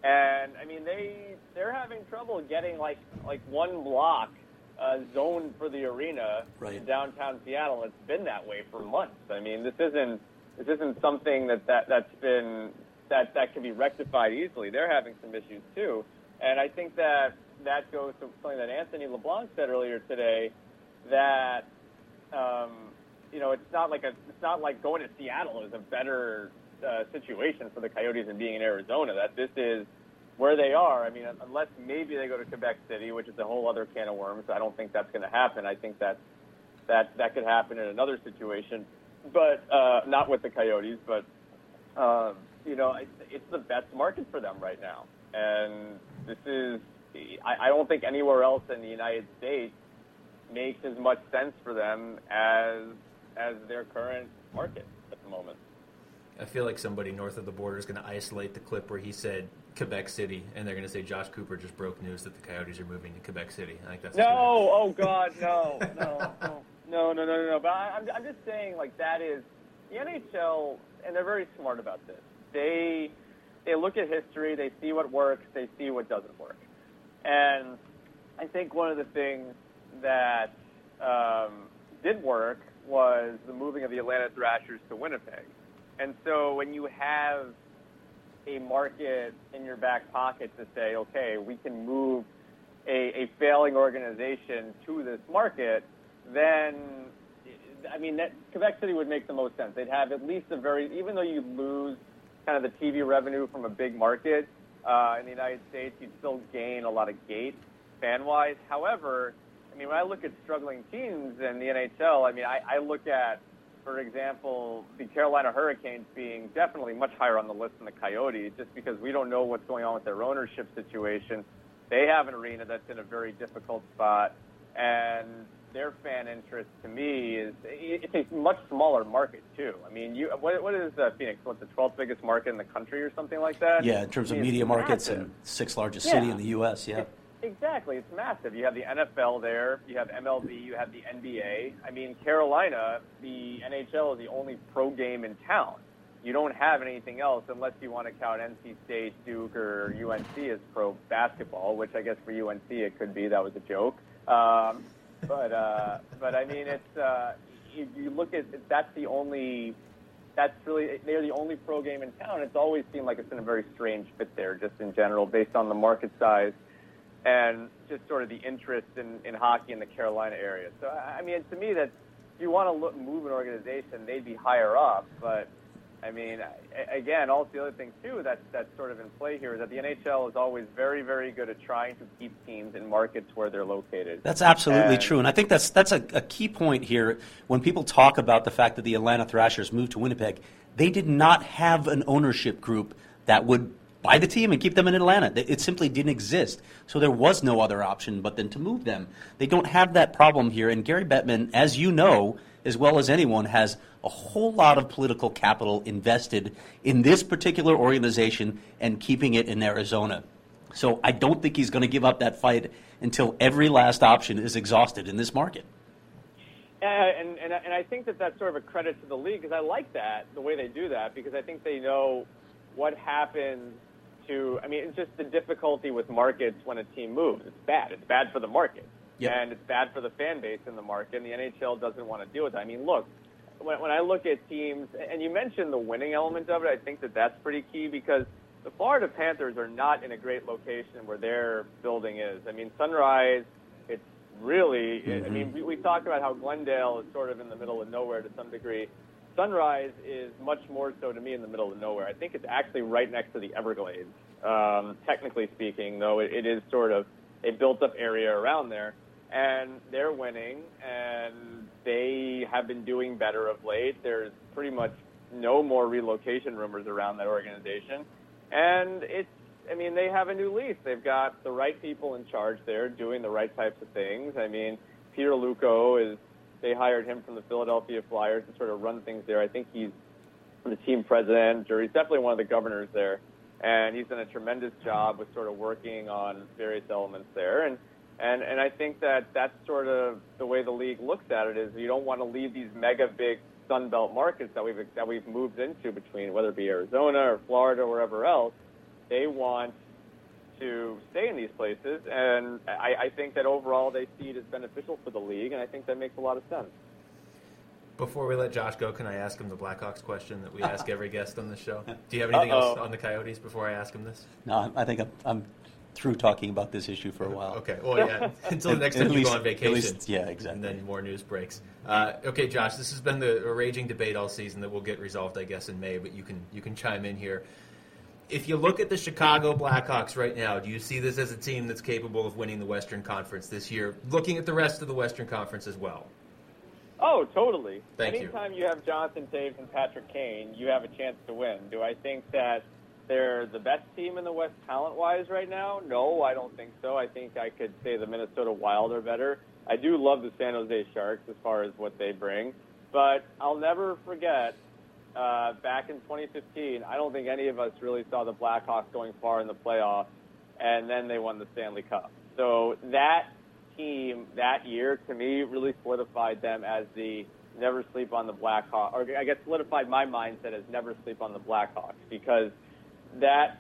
And I mean, they they're having trouble getting like like one block uh, zoned for the arena right. in downtown Seattle. It's been that way for months. I mean, this isn't this isn't something that, that that's been that that can be rectified easily. They're having some issues too, and I think that that goes to something that Anthony LeBlanc said earlier today that um, you know it's not like a it's not like going to Seattle is a better uh, situation for the Coyotes than being in Arizona. That this is where they are. I mean, unless maybe they go to Quebec City, which is a whole other can of worms. I don't think that's going to happen. I think that that that could happen in another situation, but uh, not with the Coyotes. But um, you know, it's, the best market for them right now, and this is. I, I don't think anywhere else in the United States makes as much sense for them as as their current market at the moment. I feel like somebody north of the border is going to isolate the clip where he said Quebec City, and they're going to say Josh Cooper just broke news that the Coyotes are moving to Quebec City. I think that's no. Oh God, no, no, no, no, no, no, no. But I, I'm, I'm just saying, like that is the NHL, and they're very smart about this. They they look at history, they see what works, they see what doesn't work, and I think one of the things that um, did work was the moving of the Atlanta Thrashers to Winnipeg. And so when you have a market in your back pocket to say, okay, we can move a, a failing organization to this market, then I mean, that, Quebec City would make the most sense. They'd have at least a very, even though you lose kind of the TV revenue from a big market uh, in the United States, you'd still gain a lot of gate fan wise. However, I mean, when I look at struggling teams in the NHL, I mean, I, I look at for example, the Carolina Hurricanes being definitely much higher on the list than the Coyotes, just because we don't know what's going on with their ownership situation. They have an arena that's in a very difficult spot, and their fan interest to me is it's a much smaller market too. I mean, you what, what is uh, Phoenix? What's the 12th biggest market in the country or something like that? Yeah, in terms I mean, of media markets massive. and sixth largest Yeah. city in the U.S. Yeah. It- Exactly, it's massive. You have the NFL there, you have MLB, you have the NBA. I mean, Carolina, the NHL is the only pro game in town. You don't have anything else unless you want to count NC State, Duke, or UNC as pro basketball, which I guess for UNC it could be. That was a joke. Um, but uh, but I mean, it's uh, you, you look at that's the only that's really they're the only pro game in town. It's always seemed like it's been a very strange fit there, just in general, based on the market size and just sort of the interest in, in hockey in the Carolina area. So I mean, to me, that if you want to look, move an organization, they'd be higher up. But I mean, again, also the other thing too that's that's sort of in play here is that the NHL is always very, very good at trying to keep teams in markets where they're located. That's absolutely And- true, and I think that's that's a, a key point here. When people talk about the fact that the Atlanta Thrashers moved to Winnipeg, they did not have an ownership group that would buy the team and keep them in Atlanta. It it simply didn't exist, so there was no other option but then to move them. They don't have that problem here, and Gary Bettman, as you know as well as anyone, has a whole lot of political capital invested in this particular organization and keeping it in Arizona. So I don't think he's going to give up that fight until every last option is exhausted in this market. And, and, and I think that that's sort of a credit to the league because I like that, the way they do that, because I think they know what happens to, I mean, it's just the difficulty with markets when a team moves. It's bad. It's bad for the market. Yep. And it's bad for the fan base in the market, and the NHL doesn't want to deal with that. I mean, look, when, when I look at teams, and you mentioned the winning element of it, I think that that's pretty key because the Florida Panthers are not in a great location where their building is. I mean, Sunrise, it's really, I mean, we, we talked about how Glendale is sort of in the middle of nowhere to some degree. Sunrise is much more so to me in the middle of nowhere. I think it's actually right next to the Everglades, um, technically speaking, though it, it is sort of a built up area around there. And they're winning, and they have been doing better of late. There's pretty much no more relocation rumors around that organization. And it's, I mean, they have a new lease. They've got the right people in charge there doing the right types of things. I mean, Peter Luukko is, they hired him from the Philadelphia Flyers to sort of run things there. I think he's the team president, or he's definitely one of the governors there. And he's done a tremendous job with sort of working on various elements there. And, and, and I think that that's sort of the way the league looks at it is you don't want to leave these mega big Sun Belt markets that we've that we've moved into between whether it be Arizona or Florida or wherever else, they want to stay in these places, and I, I think that overall they see it as beneficial for the league, and I think that makes a lot of sense. Before we let Josh go, can I ask him the Blackhawks question that we ask every guest on the show? Do you have anything else Uh-oh. on the Coyotes before I ask him this? No, I think I'm, I'm through talking about this issue for a while. Okay. Well, yeah. Until the next At time you go on vacation. least- yeah, exactly. And then more news breaks. Uh, okay, Josh. This has been the a raging debate all season that will get resolved, I guess, in May. But you can you can chime in here. If you look at the Chicago Blackhawks right now, do you see this as a team that's capable of winning the Western Conference this year? Looking at the rest of the Western Conference as well. Oh, totally. Thank you. Anytime you. have Jonathan Toews and Patrick Kane, you have a chance to win. Do I think that they're the best team in the West talent-wise right now? No, I don't think so. I think I could say the Minnesota Wild are better. I do love the San Jose Sharks as far as what they bring, but I'll never forget uh, back in 2015. I don't think any of us really saw the Blackhawks going far in the playoffs, and then they won the Stanley Cup. So that team that year, to me, really solidified them as the never sleep on the Blackhawks, or I guess solidified my mindset as never sleep on the Blackhawks because that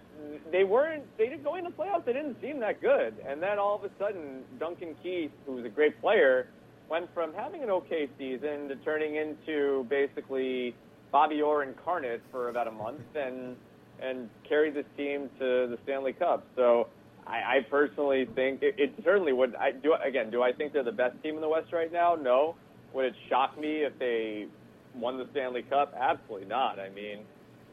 they weren't, they didn't go into the playoffs, they didn't seem that good. And then all of a sudden, Duncan Keith, who was a great player, went from having an okay season to turning into basically Bobby Orr incarnate for about a month and and carried this team to the Stanley Cup. So I, I personally think it, it certainly would. I do again. Do I think they're the best team in the West right now? No. Would it shock me if they won the Stanley Cup? Absolutely not. I mean,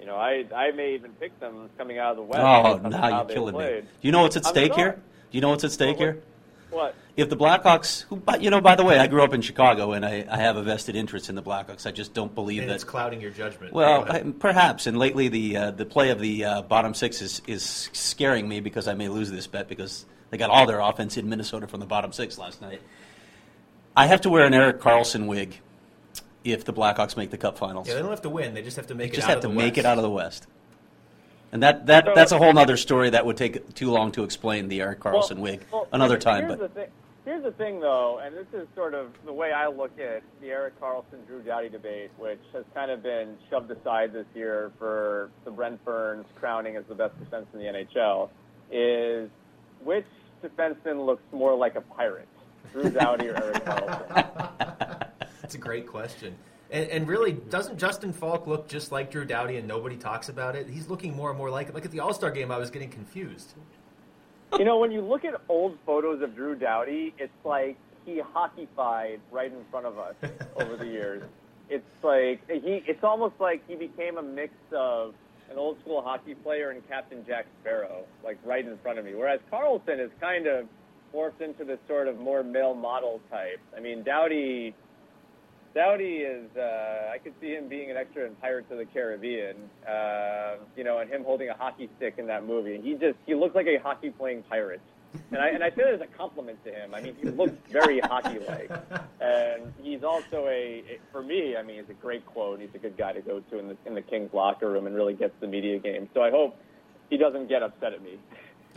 you know, I I may even pick them coming out of the West. Oh, based now you're they killing me. played. Do you know what's at I'm stake here? Do you know what's at stake what- here? What? If the Blackhawks, who, but, you know, by the way, I grew up in Chicago and I, I have a vested interest in the Blackhawks. I just don't believe And that it's clouding your judgment. Well, I, perhaps. And lately, the uh, the play of the uh, bottom six is, is scaring me because I may lose this bet because they got all their offense in Minnesota from the bottom six last night. I have to wear an Erik Karlsson wig if the Blackhawks make the Cup Finals. yeah, they don't have to win. They just have to make They it just out have of to the make West. it out of the West. And that, that So- that's a whole other story that would take too long to explain the Erik Karlsson Well- wig well, another here's- time. Here's But the thing. Here's the thing, though, and this is sort of the way I look at the Erik Karlsson Drew Doughty debate, which has kind of been shoved aside this year for the Brent Burns crowning as the best defense in the NHL, is which defenseman looks more like a pirate, Drew Doughty or Eric Carlson? That's a great question. And, and really, doesn't Justin Falk look just like Drew Doughty and nobody talks about it? He's looking more and more like it. Like at the All Star game, I was getting confused. You know, when you look at old photos of Drew Doughty, it's like he hockeyfied right in front of us over the years. It's like he. It's almost like he became a mix of an old school hockey player and Captain Jack Sparrow, like right in front of me. Whereas Karlsson is kind of morphed into this sort of more male model type. I mean, Doughty. Doughty is, uh, I could see him being an extra in Pirates of the Caribbean, uh, you know, and him holding a hockey stick in that movie. And He just, he looks like a hockey playing pirate. And I, and I feel it as a compliment to him. I mean, he looks very hockey-like. And he's also a, for me, I mean, he's a great quote. He's a good guy to go to in the, in the Kings locker room and really gets the media game. So I hope he doesn't get upset at me.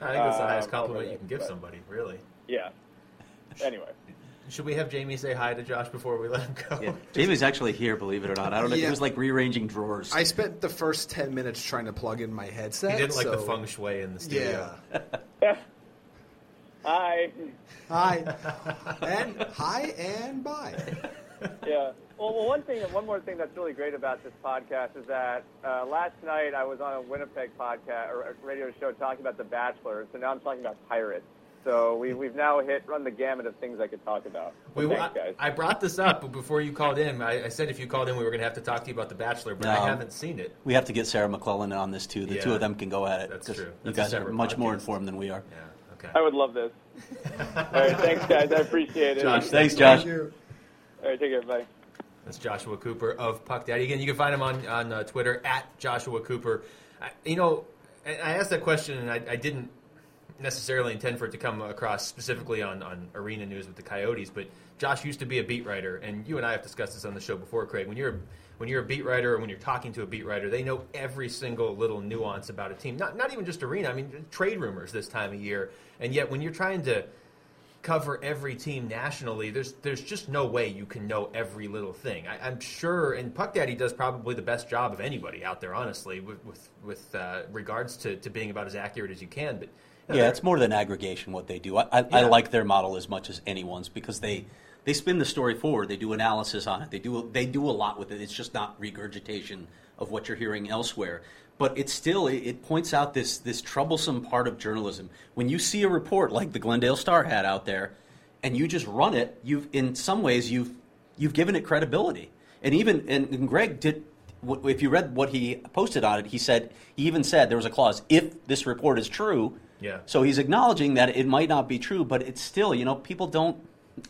I think that's the highest Um, compliment you can give but- somebody, really. Yeah. Anyway. Should we have Jamie say hi to Josh before we let him go? Yeah. Jamie's actually here, believe it or not. I don't know. Yeah. He was like rearranging drawers. I spent the first ten minutes trying to plug in my headset. He didn't like the feng shui in the studio. Yeah. Hi. Hi. and hi and bye. Yeah. Well, well, one thing, one more thing that's really great about this podcast is that uh, last night I was on a Winnipeg podcast or a radio show talking about The Bachelor, so now I'm talking about pirates. So we, we've now hit run the gamut of things I could talk about. We, Thanks, I, guys. I brought this up before you called in. I, I said if you called in, we were going to have to talk to you about The Bachelor, but I haven't seen it. we have to get Sarah McLellan on this too. The Yeah. two of them can go at it. That's true. You That's a guys are separate much more informed than we are. Yeah. Okay. I would love this. All right, thanks, guys. I appreciate it. Josh, Thanks, Josh. Thank you. All right, take care. Bye. That's Joshua Cooper of Puck Daddy. Again, you can find him on on uh, Twitter at Joshua Cooper. I, you know, I, I asked that question, and I, I didn't necessarily intend for it to come across specifically on, on arena news with the Coyotes. But Josh used to be a beat writer, and you and I have discussed this on the show before, Craig. When you're when you're a beat writer or when you're talking to a beat writer, they know every single little nuance about a team. Not not even just arena. I mean, trade rumors this time of year. And yet, when you're trying to cover every team nationally, there's there's just no way you can know every little thing. I, I'm sure, and Puck Daddy does probably the best job of anybody out there, honestly, with with, with uh, regards to, to being about as accurate as you can. But Yeah, it's more than aggregation what they do. I, I, I like their model as much as anyone's because they they spin the story forward. They do analysis on it. They do they do a lot with it. It's just not regurgitation of what you're hearing elsewhere. But it's still it, it points out this this troublesome part of journalism. When you see a report like the Glendale Star had out there, and you just run it, you've in some ways you've you've given it credibility. And even and, and Greg did. If you read what he posted on it, he said he even said there was a clause if this report is true. Yeah. So he's acknowledging that it might not be true, but it's still, you know, people don't,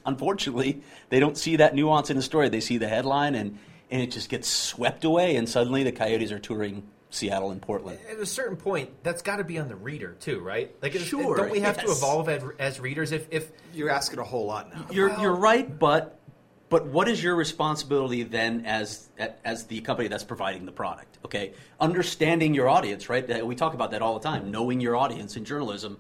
unfortunately, they don't see that nuance in the story. They see the headline and, and it just gets swept away, and suddenly the Coyotes are touring Seattle and Portland. at a certain point, that's got to be on the reader too, right? Like, Sure, don't we have to evolve as, as readers? If if You're asking a whole lot now. You're, Well- you're right, but but what is your responsibility then as as the company that's providing the product? Okay, understanding your audience, right? We talk about that all the time. Knowing your audience in journalism.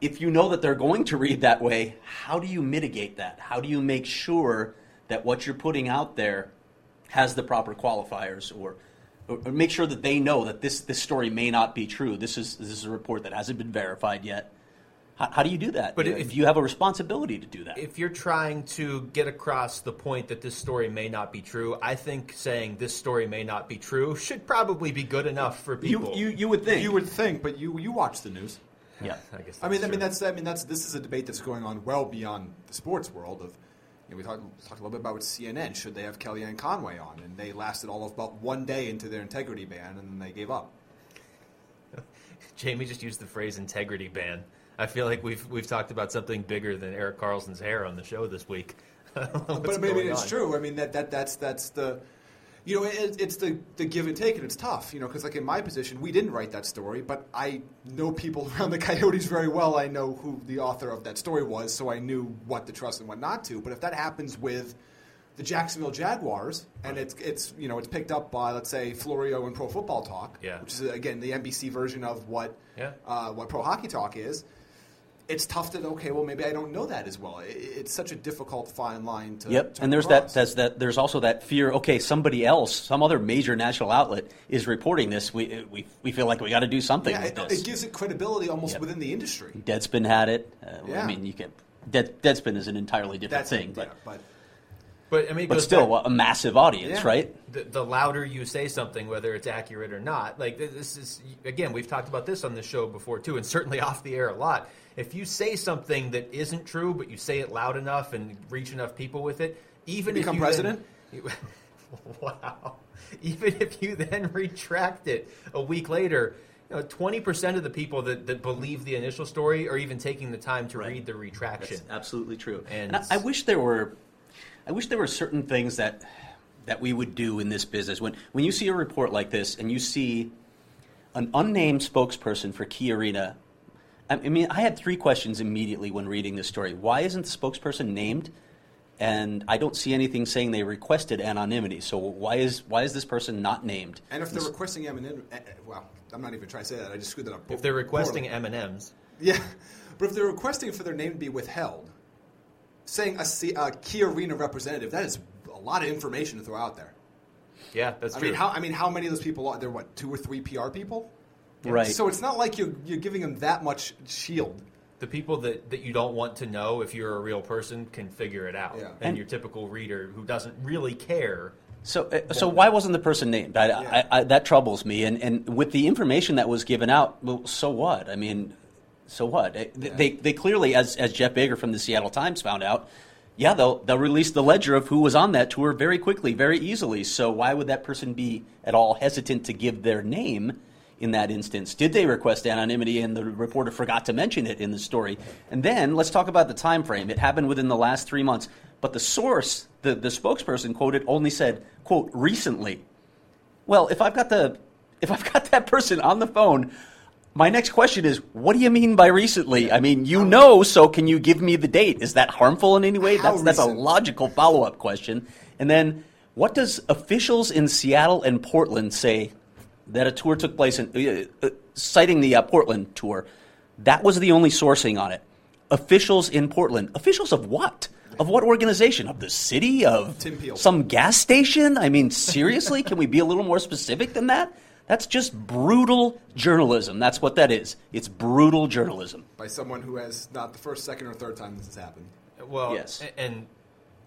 If you know that they're going to read that way, how do you mitigate that? How do you make sure that what you're putting out there has the proper qualifiers, or or make sure that they know that this this story may not be true? This is this is a report that hasn't been verified yet. How, how do you do that? But if, if- you have a responsibility to do that, if you're trying to get across the point that this story may not be true, I think saying this story may not be true should probably be good enough for people. you, you would think. You would think, but you you watch the news. yeah. I guess. I mean, I that's mean that's I mean that's this is a debate that's going on well beyond the sports world. Of you know, we talked talked a little bit about CNN. Should they have Kellyanne Conway on? And they lasted all of about one day into their integrity ban, and then they gave up. Jamie just used the phrase "integrity ban." I feel like we've we've talked about something bigger than Erik Karlsson's hair on the show this week. I don't know what's but I mean, it's on. true. I mean that, that that's that's the you know it, it's the the give and take, and it's tough. You know, because like in my position, we didn't write that story, but I know people around the Coyotes very well. I know who the author of that story was, so I knew what to trust and what not to. But if that happens with the Jacksonville Jaguars, and it's it's you know it's picked up by let's say Florio and Pro Football Talk, Yeah. which is again the NBC version of what Yeah. uh, what Pro Hockey Talk is. It's tough to okay, well maybe I don't know that as well. It, it's such a difficult fine line to. Yep, to and there's that, that's that. There's also that fear. Okay, somebody else, some other major national outlet is reporting this. We we, we feel like we got to do something yeah, it, it gives it credibility almost Yep. within the industry. Deadspin had it. Uh, I Yeah. mean, you can. Dead, Deadspin is an entirely different That's thing, yeah, but but But I mean, but still back- a massive audience, Yeah. right? the, the louder you say something, whether it's accurate or not, like this is again, we've talked about this on the show before too, and certainly off the air a lot. If you say something that isn't true, but you say it loud enough and reach enough people with it, even You if become you president? then, wow, even if you then retract it a week later. Twenty percent of the people that, that believe the initial story are even taking the time to Right. read the retraction. That's absolutely true. And And, I, I wish there were, I wish there were certain things that that we would do in this business. When when you see a report like this and you see an unnamed spokesperson for Key Arena, I I mean, I had three questions immediately when reading this story. Why isn't the spokesperson named? and I don't see anything saying they requested anonymity. So why is why is this person not named? And if they're requesting M&M, eh, eh, well, I'm not even trying to say that. I just screwed that up. If they're requesting M and M's, yeah, but if they're requesting for their name to be withheld, saying a, C- a Key Arena representative, that is a lot of information to throw out there. yeah, that's I true. mean, how I mean, how many of those people are there? What two or three PR people? Right. So it's not like you're you're giving them that much shield. the people that, that you don't want to know if you're a real person can figure it out, Yeah. and, And- your typical reader who doesn't really care. So, uh, so why wasn't the person named? I, Yeah. I, I, that troubles me. And, and with the information that was given out, well, so what? I mean, so what? They, they, they clearly, as, as Geoff Baker from the Seattle Times found out, yeah, they'll, they'll release the ledger of who was on that tour very quickly, very easily. So why would that person be at all hesitant to give their name in that instance? Did they request anonymity and the reporter forgot to mention it in the story? And then let's talk about the time frame. It happened within the last three months. But the source, the, the spokesperson quoted, only said, quote, recently. Well, if I've got the if I've got that person on the phone, my next question is, what do you mean by recently? I mean, you know, so can you give me the date? Is that harmful in any way? How That's that's a recent? logical follow-up question. And then what does officials in Seattle and Portland say that a tour took place in uh, uh, citing the uh, Portland tour? That was the only sourcing on it. Officials in Portland. Officials of what? Of what organization? Of the city? Of Tim Peel. some gas station? I mean, seriously? Can we be a little more specific than that? That's just brutal journalism. That's what that is. It's brutal journalism. by someone who has not the first, second, or third time this has happened. Well, Yes. and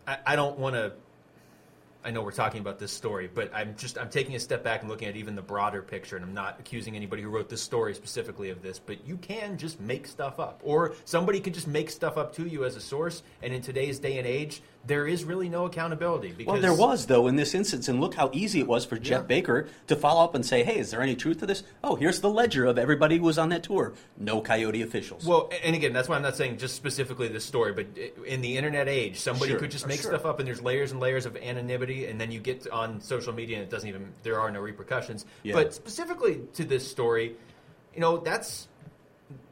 I, I don't want to. I know we're talking about this story, but I'm just I'm taking a step back and looking at even the broader picture, and I'm not accusing anybody who wrote this story specifically of this. But you can just make stuff up, or somebody can just make stuff up to you as a source. And in today's day and age, there is really no accountability. Because Well, there was though in this instance, and look how easy it was for Geoff Yeah. Baker to follow up and say, "Hey, is there any truth to this? Oh, here's the ledger of everybody who was on that tour. No Coyote officials." Well, and again, that's why I'm not saying just specifically this story, but in the internet age, somebody Sure. could just Oh, make sure. stuff up, and there's layers and layers of anonymity, and then you get on social media, and it doesn't even there are no repercussions. Yeah. But specifically to this story, you know, that's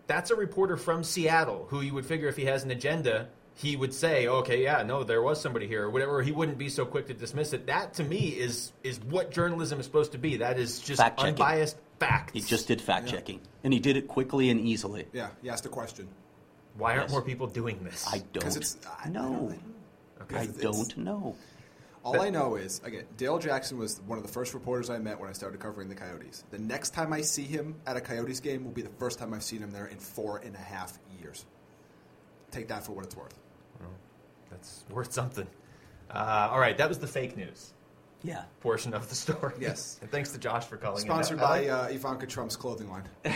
that's a reporter from Seattle who you would figure if he has an agenda, he would say, okay, yeah, no, there was somebody here, or whatever. He wouldn't be so quick to dismiss it. That to me is is what journalism is supposed to be. That is just Fact-checking. unbiased facts. he just did fact checking, and he did it quickly and easily. Yeah, he asked a question. Why aren't Yes. more people doing this? I don't 'Cause it's- I- I know. don't know. I don't know. All But- I know is, again, Dale Jackson was one of the first reporters I met when I started covering the Coyotes. The next time I see him at a Coyotes game will be the first time I've seen him there in four and a half years. Take that for what it's worth. That's worth something. Uh, all right, that was the fake news Yeah. portion of the story. Yes. and thanks to Josh for calling. Sponsored in. By uh, Ivanka Trump's clothing line.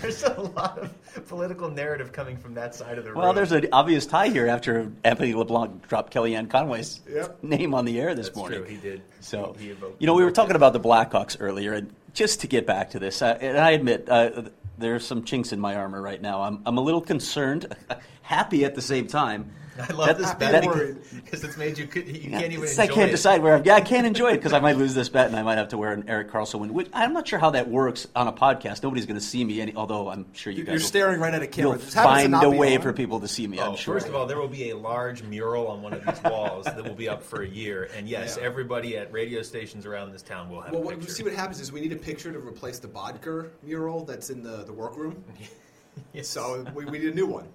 There's a lot of political narrative coming from that side of the room. Well, there's an obvious tie here after Anthony LeBlanc dropped Kellyanne Conway's Yep. name on the air this That's morning. true. He did. So, He- he evoked- you know, we were talking about the Blackhawks earlier, and just to get back to this, uh, and I admit uh, there's some chinks in my armor right now. I'm, I'm a little concerned, happy at the same time. I love That- this that- bet because it's made you. You Yeah, can't even. it's- Enjoy I can't it. decide where. I'm, yeah, I can't enjoy it because I might lose this bet and I might have to wear an Erik Karlsson win. Which I'm not sure how that works on a podcast. Nobody's going to see me. Any, although I'm sure you You're guys will, staring right at a camera. you'll This happens to find a way on. for people to see me. Oh, I'm sure. First of all, there will be a large mural on one of these walls that will be up for a year, and yes, Yeah. everybody at radio stations around this town will have Well, a what, see what happens is we need a picture to replace the Boedker mural that's in the, the workroom. Yes. So we, we need a new one.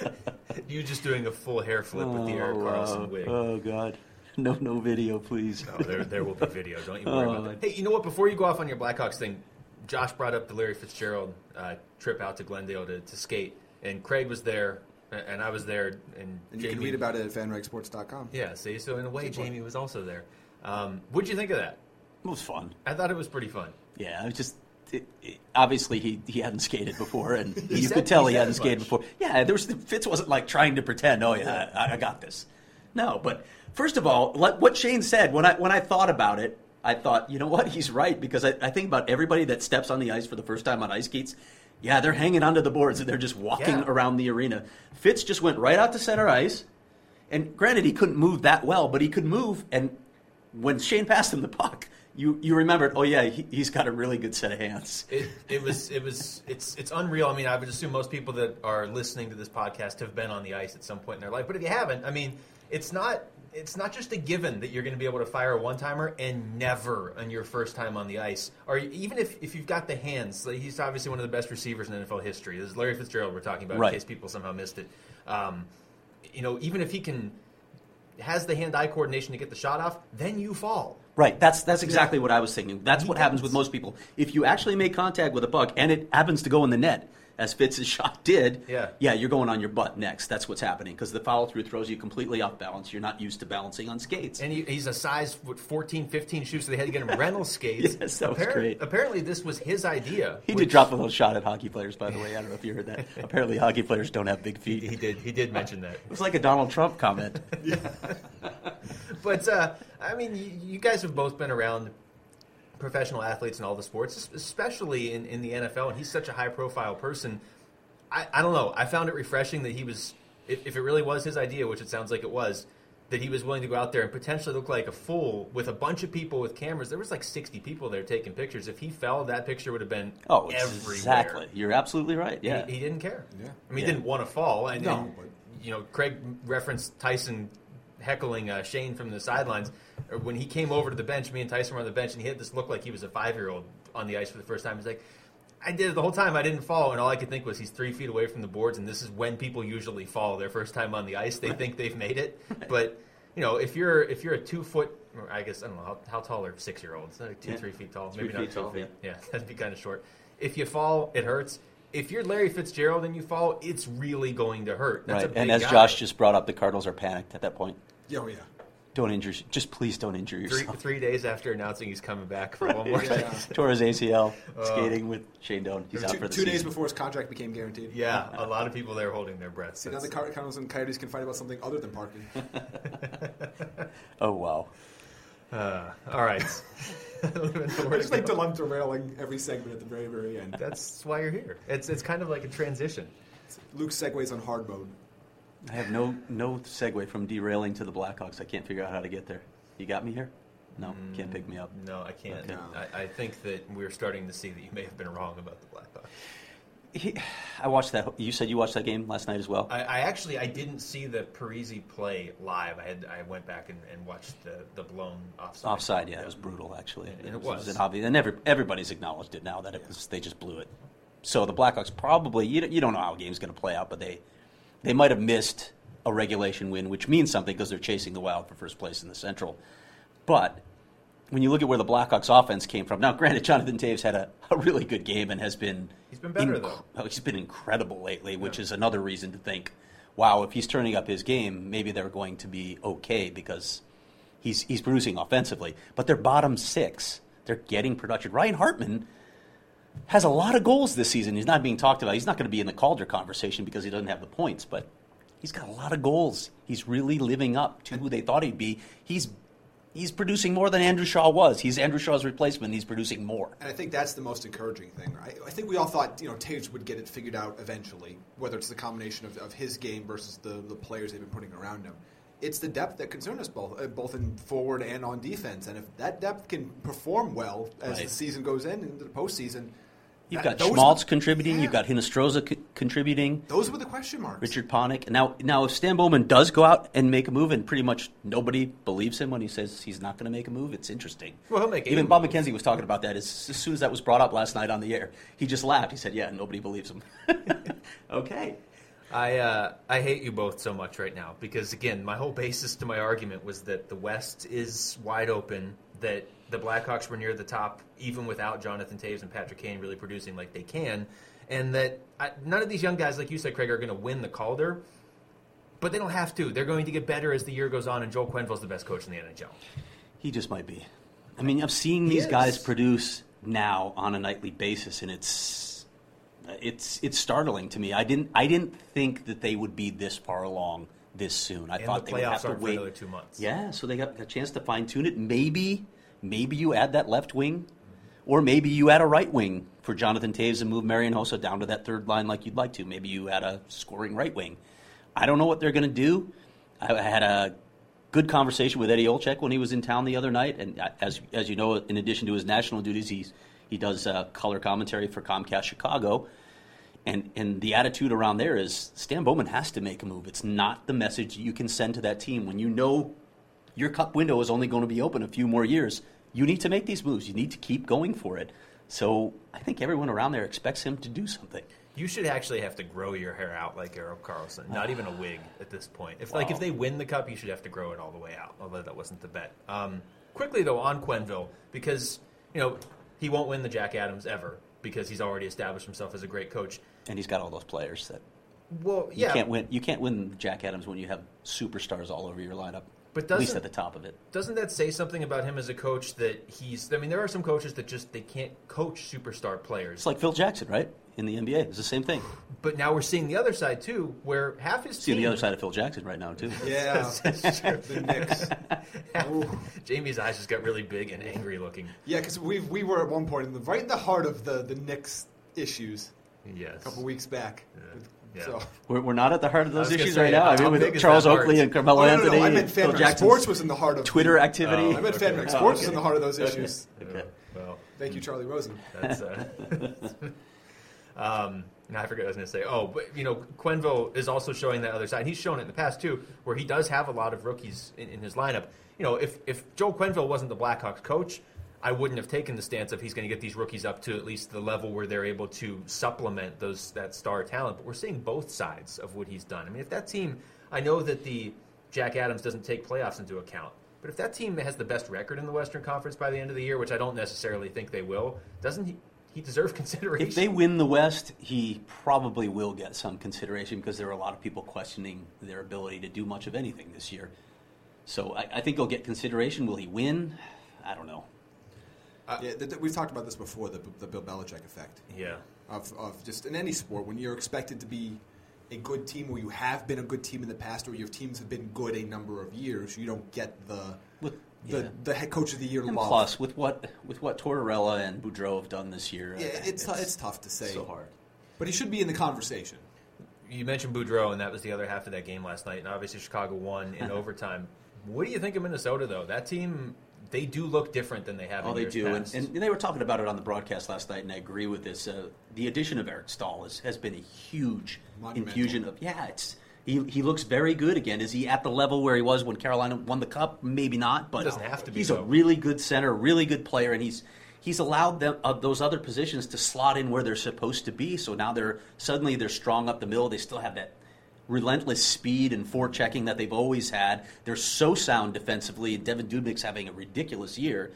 you just doing a full hair flip with the Erik Oh, Karlsson wow. wig. Oh God, no, no video, please. No, there, there will be video. Don't you worry Oh. about that. Hey, you know what? Before you go off on your Blackhawks thing, Josh brought up the Larry Fitzgerald uh, trip out to Glendale to, to skate, and Craig was there, and I was there, and, And you can read about it at fanragsports.com. Yeah, see, so in a way, Jamie was also there. Um, what'd you think of that? It was fun. I thought it was pretty fun. Yeah, I was just it, it- obviously he, he hadn't skated before, and you said- could tell he he, hadn't skated much. before. Yeah, there was Fitz wasn't like trying to pretend. Oh yeah, I, I got this. No, but first of all, what Shane said when I when I thought about it, I thought you know what he's right because I, I think about everybody that steps on the ice for the first time on ice skates. Yeah, they're hanging onto the boards and they're just walking Yeah. around the arena. Fitz just went right out to center ice, and granted he couldn't move that well, but he could move. And when Shane passed him the puck, you you remembered. Oh yeah, he, he's got a really good set of hands. It, it was it was it's it's unreal. I mean, I would assume most people that are listening to this podcast have been on the ice at some point in their life. But if you haven't, I mean, it's not it's not just a given that you're going to be able to fire a one timer and never on your first time on the ice, or even if, if you've got the hands. Like he's obviously one of the best receivers in NFL history. This is Larry Fitzgerald we're talking about, Right. in case people somehow missed it. Um, you know, even if he can has the hand eye coordination to get the shot off, then you fall. Right. That's that's exactly what I was thinking. That's what happens with most people. If you actually make contact with a puck and it happens to go in the net, as Fitz's shot did, Yeah. yeah, you're going on your butt next. That's what's happening because the follow through throws you completely off balance. You're not used to balancing on skates. And he, he's a size what, 14, 15 shoes, so they had to get him rental skates. Yes, that was great. Apparently, this was his idea. he which- did drop a little shot at hockey players, by the way. I don't know if you heard that. Apparently, hockey players don't have big feet. He did. He did mention that. It was like a Donald Trump comment. But uh, I mean, you, you guys have both been around professional athletes in all the sports, especially in, in the NFL, and he's such a high profile person. I, I don't know. I found it refreshing that he was, if, if it really was his idea, which it sounds like it was, that he was willing to go out there and potentially look like a fool with a bunch of people with cameras. There was like 60 people there taking pictures. If he fell, that picture would have been Oh, everywhere. exactly. You're absolutely right. Yeah. He, he didn't care. Yeah. I mean, Yeah. he didn't want to fall. And, No, and, you know, Craig referenced Tyson heckling uh, Shane from the sidelines. Or When he came over to the bench, me and Tyson were on the bench, and he had this look like he was a five year old on the ice for the first time. He's like, I did it the whole time. I didn't fall, and all I could think was he's three feet away from the boards, and this is when people usually fall their first time on the ice. They think they've made it, but you know, if you're if you're a two foot, or I guess I don't know how, how tall are six year olds? Like two, Yeah. three feet tall, Three maybe not feet two tall, feet. Yeah, that'd be kind of short. If you fall, it hurts. If you're Larry Fitzgerald and you fall, it's really going to hurt. That's right. a big And as guy. Josh just brought up, the Cardinals are panicked at that point. Yeah, oh, yeah. Don't injure. Just please don't injure three, yourself. three days after announcing he's coming back for one more Yeah. time. Tore his ACL skating with Shane Doan. He's out Two, for the two days before his contract became guaranteed. Yeah, a lot of people there holding their breath. See, now the That's- Car- Cardinals and Coyotes can fight about something other than parking. Oh wow. uh, all right. I don't even know where I just like to lump derailing every segment at the very, very end. That's why you're here. It's it's kind of like a transition. Luke segues on hard mode. I have no no segue from derailing to the Blackhawks. I can't figure out how to get there. You got me here? No, can't pick me up. Mm, no, I can't. Okay. I, I think that we're starting to see that you may have been wrong about the Blackhawks. He, I watched that. You said you watched that game last night as well. I, I actually I didn't see the Parise play live. I had I went back and, and watched the, the blown offside. Offside, yeah, it was brutal actually. And it was. an obvious, and every, everybody's acknowledged it now that it was they just blew it. So the Blackhawks probably you don't, you don't know how a game's going to play out, but they they might have missed a regulation win, which means something because they're chasing the Wild for first place in the Central. But when you look at where the Blackhawks offense came from, now granted, Jonathan Toews had a, a really good game and has been He's been better, though. oh, he's been incredible lately, which is another reason to think, wow, if he's turning up his game, maybe they're going to be okay because he's he's producing offensively. But their bottom six, they're getting production. Ryan Hartman has a lot of goals this season. He's not being talked about. He's not going to be in the Calder conversation because he doesn't have the points, but he's got a lot of goals. He's really living up to who they thought he'd be. He's he's producing more than Andrew Shaw was. He's Andrew Shaw's replacement. He's producing more. And I think that's the most encouraging thing. I, I think we all thought you know Toews would get it figured out eventually, whether it's the combination of, of his game versus the, the players they've been putting around him. It's the depth that concerns us both, uh, both in forward and on defense. And if that depth can perform well as Right. the season goes in into the postseason, You've that- got Schmaltz contributing. Yeah. You've got Hinostroza c- contributing. Those were the question marks. Richard Panik. Now, now, if Stan Bowman does go out and make a move, and pretty much nobody believes him when he says he's not going to make a move, it's interesting. Well, he'll make Even Bob move. McKenzie was talking about that as, as soon as that was brought up last night on the air. He just laughed. He said, "Yeah, nobody believes him." okay. I uh, I hate you both so much right now because again, my whole basis to my argument was that the West is wide open. That the Blackhawks were near the top even without Jonathan Toews and Patrick Kane really producing like they can, and that I, none of these young guys, like you said, Craig, are going to win the Calder. But they don't have to. They're going to get better as the year goes on, and Joel Quenneville's the best coach in the NHL. He just might be. I mean, I'm seeing these guys produce now on a nightly basis, and it's it's it's startling to me. I didn't I didn't think that they would be this far along this soon. I And thought the they would have to wait another two months. Yeah, so they got a chance to fine tune it. Maybe maybe you add that left wing, or maybe you add a right wing for Jonathan Toews and move Marian Hossa down to that third line like you'd like to. Maybe you add a scoring right wing. I don't know what they're going to do. I had a good conversation with Eddie Olczyk when he was in town the other night. And as as you know, in addition to his national duties, he's he does uh, color commentary for Comcast Chicago. And and the attitude around there is Stan Bowman has to make a move. It's not the message you can send to that team when you know your cup window is only going to be open a few more years. You need to make these moves. You need to keep going for it. So I think everyone around there expects him to do something. You should actually have to grow your hair out like Erik Karlsson. Not even a wig at this point. If like if they win the cup, you should have to grow it all the way out. Although that wasn't the bet. Um, quickly though on Quenneville because you know he won't win the Jack Adams ever because he's already established himself as a great coach. And he's got all those players that Well, yeah. you can't win. You can't win Jack Adams when you have superstars all over your lineup. But at least at the top of it. doesn't that say something about him as a coach that he's? I mean, there are some coaches that just they can't coach superstar players. It's like Phil Jackson, right? In the NBA, it's the same thing. but now we're seeing the other side too, where half his See team. the other side of Phil Jackson right now too. Yeah, That's true. the Knicks. Ooh. Jamie's eyes just got really big and angry looking. Yeah, because we we were at one point in the right in the heart of the the Knicks issues Yes. a couple weeks back. Yeah. So. We're, we're not at the heart of those issues say, right now. I mean, big with Charles Oakley and Carmelo Oh, no, no, Anthony, no, I and meant Phil FanRag Jackson's Sports was in the heart of Twitter activity. Oh, I meant Okay. FanRag Oh, Sports was in the heart of those issues. Okay. Well, Thank you, Charlie Rosen. that's. Uh, um, no, I forget what I was going to say. Oh, but you know, Quenneville is also showing that other side. He's shown it in the past too, where he does have a lot of rookies in, in his lineup. You know, if if Joel Quenneville wasn't the Blackhawks coach, I wouldn't have taken the stance of he's going to get these rookies up to at least the level where they're able to supplement those that star talent. But we're seeing both sides of what he's done. I mean, if that team, I know that the Jack Adams doesn't take playoffs into account. But if that team has the best record in the Western Conference by the end of the year, which I don't necessarily think they will, doesn't he? He deserve consideration. If they win the West, he probably will get some consideration because there are a lot of people questioning their ability to do much of anything this year. So I, I think he'll get consideration. Will he win? I don't know. Uh, yeah, th- th- we've talked about this before the, the Bill Belichick effect yeah. of, of just in any sport when you're expected to be a good team or you have been a good team in the past or your teams have been good a number of years, you don't get the With, the, yeah. the head coach of the year And love. plus, with what with what Tortorella and Boudreau have done this year, yeah, uh, it's, it's tough to say. so hard. But he should be in the conversation. You mentioned Boudreau, and that was the other half of that game last night. And obviously, Chicago won in overtime. What do you think of Minnesota, though? That team, they do look different than they have. Oh, in they years do, and, and they were talking about it on the broadcast last night, and I agree with this. Uh, the addition of Eric Staal is, has been a huge Monumental. infusion of yeah. It's he, he looks very good again. Is he at the level where he was when Carolina won the cup? Maybe not, but doesn't have to be, He's though. a really good center, really good player, and he's he's allowed them uh, those other positions to slot in where they're supposed to be. So now they're suddenly they're strong up the middle. They still have that relentless speed and forechecking that they've always had. They're so sound defensively, Devan Dubnyk's having a ridiculous year.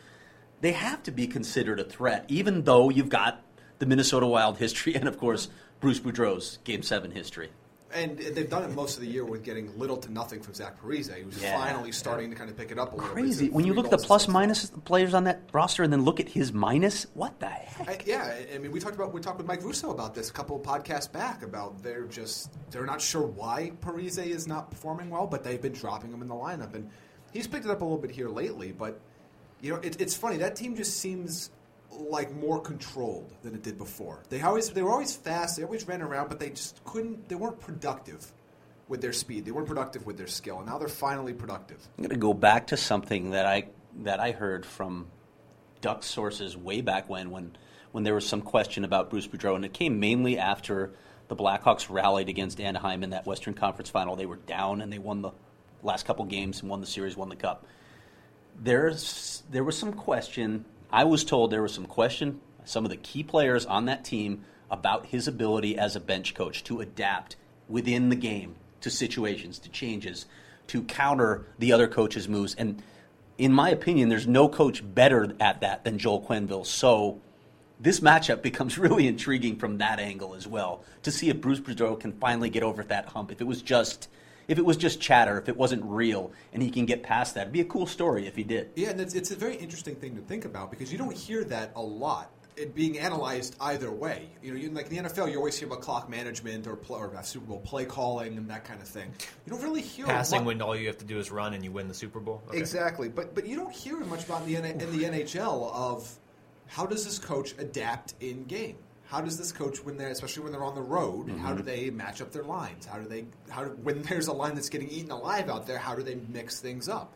They have to be considered a threat, even though you've got the Minnesota Wild history and, of course, Bruce Boudreau's Game Seven history. And they've done it most of the year with getting little to nothing from Zach Parise, who's Yeah. finally starting to kind of pick it up a little bit. Crazy He's when you look at the goals plus assist. minus players on that roster, and then look at his minus. What the heck? I, yeah, I mean, we talked about we talked with Mike Russo about this a couple of podcasts back about they're just they're not sure why Parise is not performing well, but they've been dropping him in the lineup, and he's picked it up a little bit here lately. But you know, it, it's funny that team just seems like more controlled than it did before. They always they were always fast, they always ran around, but they just couldn't. They weren't productive with their speed. They weren't productive with their skill, and now they're finally productive. I'm going to go back to something that I that I heard from Duck sources way back when, when when there was some question about Bruce Boudreau, and it came mainly after the Blackhawks rallied against Anaheim in that Western Conference Final. They were down and they won the last couple games and won the series, won the cup. There's there was some question. I was told there was some question. Some of the key players on that team about his ability as a bench coach to adapt within the game to situations, to changes, to counter the other coach's moves. And in my opinion, there's no coach better at that than Joel Quenneville. So this matchup becomes really intriguing from that angle as well to see if Bruce Boudreau can finally get over that hump. If it was just if it was just chatter, if it wasn't real, and he can get past that, it'd be a cool story if he did. Yeah, and it's, it's a very interesting thing to think about because you don't hear that a lot. It being analyzed either way. You know, you, like in the NFL, you always hear about clock management or, pl- or uh, Super Bowl play calling and that kind of thing. You don't really hear Passing when all you have to do is run and you win the Super Bowl. Okay. exactly, but but you don't hear much about in the in the NHL of how does this coach adapt in game. How does this coach when they're especially when they're on the road? How Mm-hmm. do they match up their lines? How do they how do, when there's a line that's getting eaten alive out there? How do they mix things up?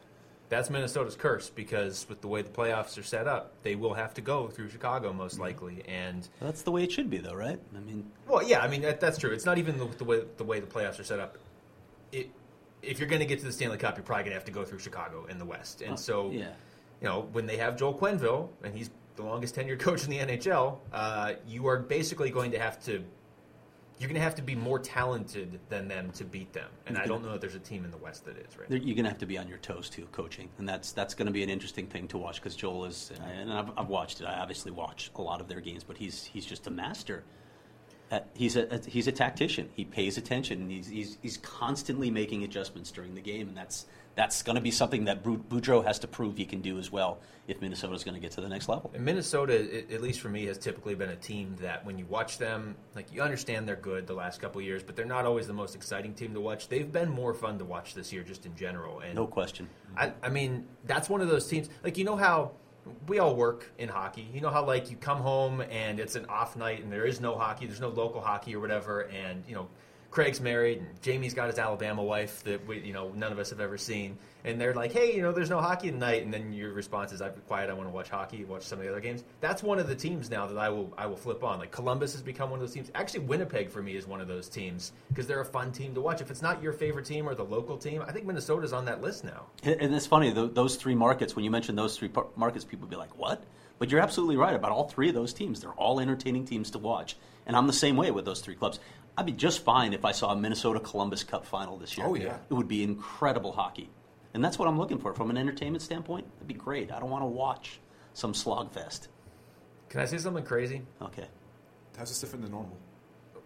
That's Minnesota's curse because with the way the playoffs are set up, they will have to go through Chicago most likely. And That's the way it should be, though, right? I mean, well, yeah, I mean that, that's true. It's not even the, the way the way the playoffs are set up. It, if you're going to get to the Stanley Cup, you're probably going to have to go through Chicago in the West. And Oh, so, yeah. you know, when they have Joel Quenneville and he's the longest tenured coach in the NHL, uh, you are basically going to have to. You're going to have to be more talented than them to beat them, and I don't know that there's a team in the West that is right. There- You're going to have to be on your toes too, coaching, and that's that's going to be an interesting thing to watch because Joel is, and I've, I've watched it. I obviously watch a lot of their games, but he's he's just a master. At, he's a he's a tactician. He pays attention. And he's, he's he's constantly making adjustments during the game, and that's that's going to be something that Bou- Boudreau has to prove he can do as well if Minnesota is going to get to the next level. And Minnesota, at least for me, has typically been a team that when you watch them, like you understand they're good the last couple of years, but they're not always the most exciting team to watch. They've been more fun to watch this year, just in general. And No question. I, I mean, that's one of those teams. Like you know how we all work in hockey. You know how like you come home and it's an off night and there is no hockey, there's no local hockey or whatever, and you know. Craig's married, and Jaime's got his Alabama wife that we, you know none of us have ever seen, and they're like, "Hey, you know, there's no hockey tonight," and then your response is, "I'm quiet. I want to watch hockey. Watch some of the other games." That's one of the teams now that I will I will flip on. Like Columbus has become one of those teams. Actually, Winnipeg for me is one of those teams because they're a fun team to watch. If it's not your favorite team or the local team, I think Minnesota's on that list now. And it's funny, those three markets, when you mention those three markets, people be like, what? But you're absolutely right about all three of those teams. They're all entertaining teams to watch. And I'm the same way with those three clubs. I'd be just fine if I saw a Minnesota Columbus Cup final this year. Oh, yeah. It would be incredible hockey. And that's what I'm looking for from an entertainment standpoint. It'd be great. I don't want to watch some slogfest. Can I say something crazy? Okay. How's this different than normal?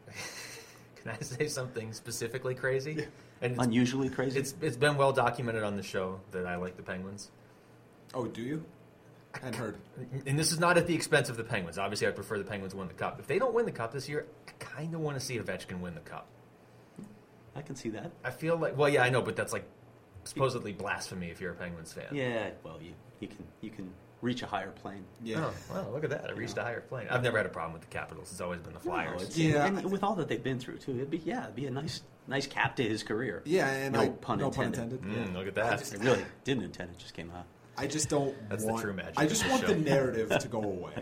Can I say something specifically crazy? And it's, Unusually crazy. it's it's been well documented on the show that I like the Penguins. Oh, do you? I hadn't heard. And this is not at the expense of the Penguins. Obviously, I prefer the Penguins win the cup. If they don't win the cup this year, I kind of want to see Ovechkin win the cup. I can see that. I feel like, well, yeah, I know, but that's like supposedly blasphemy if you're a Penguins fan. Yeah, well, you, you can you can reach a higher plane. Yeah. Oh, well, look at that. I reached a higher plane. I've never had a problem with the Capitals. It's always been the No, Flyers. it's- Yeah. and with all that they've been through too, it'd be yeah, it'd be a nice nice cap to his career. Yeah, and no I, pun no intended. pun intended. Mm, look at I that. just- I really didn't intend it; just came out. I just don't That's the want. true magic I just the want show. the narrative to go away.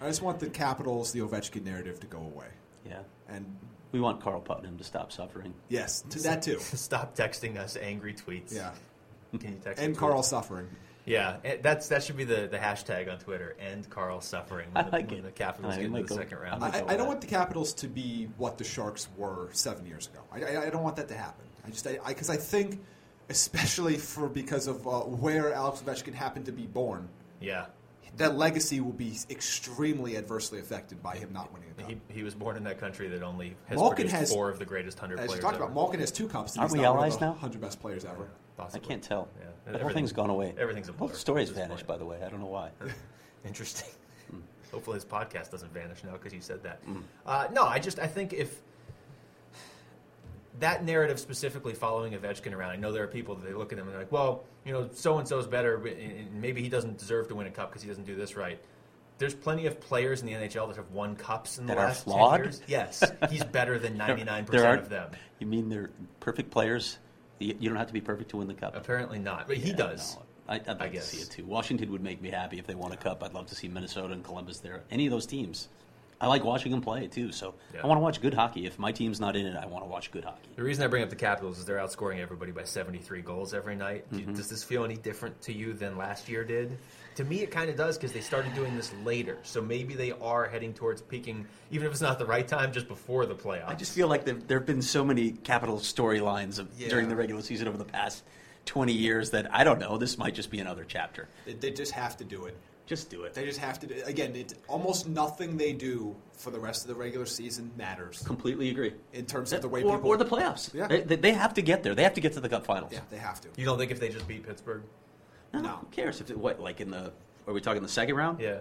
I just want the Capitals, the Ovechkin narrative to go away. Yeah, And we want Carl Putnam to stop suffering. yes, to that too. Stop texting us angry tweets. Yeah. Can you text And me Carl tweets? suffering. Yeah, eh, that's that should be the, the hashtag on Twitter. End Carl suffering. I like the, when it. the Capitals I get into the go- second round. might I, I don't with want the Capitals to be what the Sharks were seven years ago. I, I, I don't want that to happen. I just because I, 'cause I think, especially for because of uh, where Alex Ovechkin happened to be born, yeah, that legacy will be extremely adversely affected by him not winning a cup. he, he was born in that country that only has Malkin produced has- four of the greatest hundred As you talked ever. about, Malkin has two cups. Aren't we not one of allies now? Hundred best players ever. I can't tell. Yeah. The whole Everything- thing's gone away. everything's a The whole blur story's at vanished, point. by the way. I don't know why. Interesting. Hopefully, his podcast doesn't vanish now because you said that. Mm. Uh, no, I just I think if that narrative specifically following Ovechkin around, I know there are people that they look at him and they're like, well, you know, so and so's better, and maybe he doesn't deserve to win a cup because he doesn't do this right. There's plenty of players in the NHL that have won cups in the That are last flawed? 10 years. Yes, he's better than 99% There are- of them. You mean they're perfect players? You, you don't have to be perfect to win the cup. Apparently not, but he Yeah, does. no. I, I'd like I to see it too. Washington would make me happy if they won a cup. I'd love to see Minnesota and Columbus there. Any of those teams. I like watching them play too. So Yeah. I want to watch good hockey. If my team's not in it, I want to watch good hockey. The reason I bring up the Capitals is they're outscoring everybody by 73 goals every night. Mm-hmm. Does this feel any different to you than last year did? To me, it kind of does because they started doing this later. So maybe they are heading towards peaking, even if it's not the right time, just before the playoffs. I just feel like there there have been so many capital storylines of- Yeah. during the regular season over the past 20 years that I don't know. This might just be another chapter. They, they just have to do it. Just do it. They just have to. do Again, it's almost nothing they do for the rest of the regular season matters Completely agree. in terms of the way or, people. or the playoffs. Yeah. They, they, they have to get there. They have to get to the cup finals. yeah, they have to. you don't think if they just beat Pittsburgh? No, No. Who cares if it, what like in the are we talking the second round? Yeah.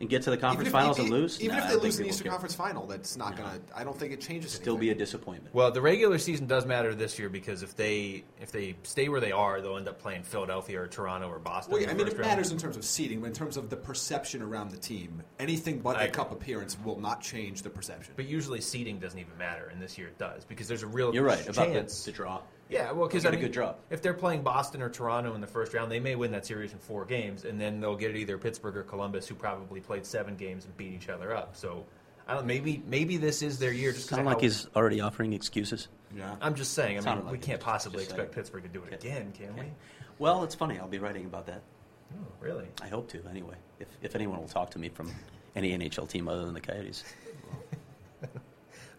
And get to the conference if- finals even- and lose? Even Nah, if they lose in the people Eastern care. Conference Final, that's not gonna. I don't think it changes. Still be a disappointment. Well, the regular season does matter this year because if they if they stay where they are, they'll end up playing Philadelphia or Toronto or Boston. Well, yeah, I mean, it round. matters in terms of seeding, but in terms of the perception around the team, anything but I a agree. cup appearance will not change the perception. But usually seeding doesn't even matter, and this year it does because there's a real You're right about the, chance. the draw. Yeah, well, because They I got a good draw. if they're playing Boston or Toronto in the first round, they may win that series in four games, and then they'll get either Pittsburgh or Columbus, who probably played seven games and beat each other up. So, I don't. Maybe maybe this is their year. Just 'cause Sound of like how- he's already offering excuses. yeah. I'm just saying. I mean, Sounded we can't possibly expect saying. Pittsburgh to do it Okay. again, can we? Well, it's funny. I'll be writing about that. Oh, really? I hope to, anyway. If, if anyone will talk to me from any NHL team other than the Coyotes.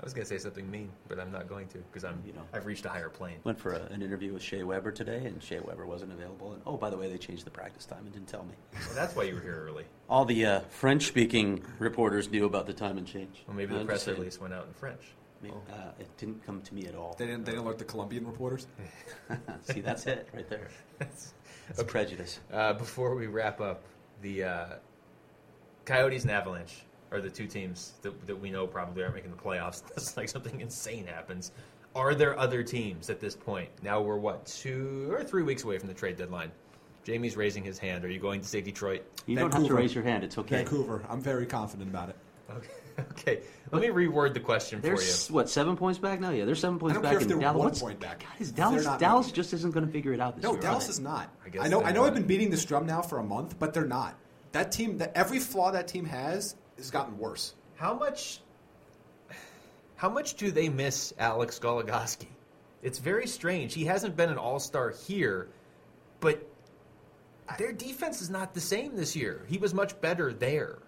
I was going to say something mean, but I'm not going to because I'm. You know. I've reached a higher plane. Went for a, an interview with Shea Weber today, and Shea Weber wasn't available. And oh, by the way, they changed the practice time and didn't tell me. Well, that's why you were here early. All the uh, French-speaking reporters knew about the time and change. Well, maybe the I'm press just saying. release went out in French. Maybe, uh, it didn't come to me at all. They didn't. They didn't like the Colombian reporters. See, that's it right there. It's prejudice. Uh, before we wrap up, the uh, Coyotes and Avalanche are the two teams that, that we know probably aren't making the playoffs unless like something insane happens. Are there other teams at this point? Now we're what two or three weeks away from the trade deadline. Jaime's raising his hand. Are you going to say Detroit? You don't have to raise your hand. It's okay. Vancouver. I'm very confident about it. Okay. okay. Let me reword the question They're for you. what seven points back now? Yeah, they're seven points don't back. care if in they're Dallas. one What's- point back. God, is Dallas Dallas just isn't going to figure it out this No, year. are Dallas they? is not. I guess I know. I know. I've been beating this drum now for a month, but they're not. That team. That every flaw that team has has gotten worse. How much? How much do they miss Alex Goligoski? It's very strange. He hasn't been an All Star here, but their defense is not the same this year. He was much better there.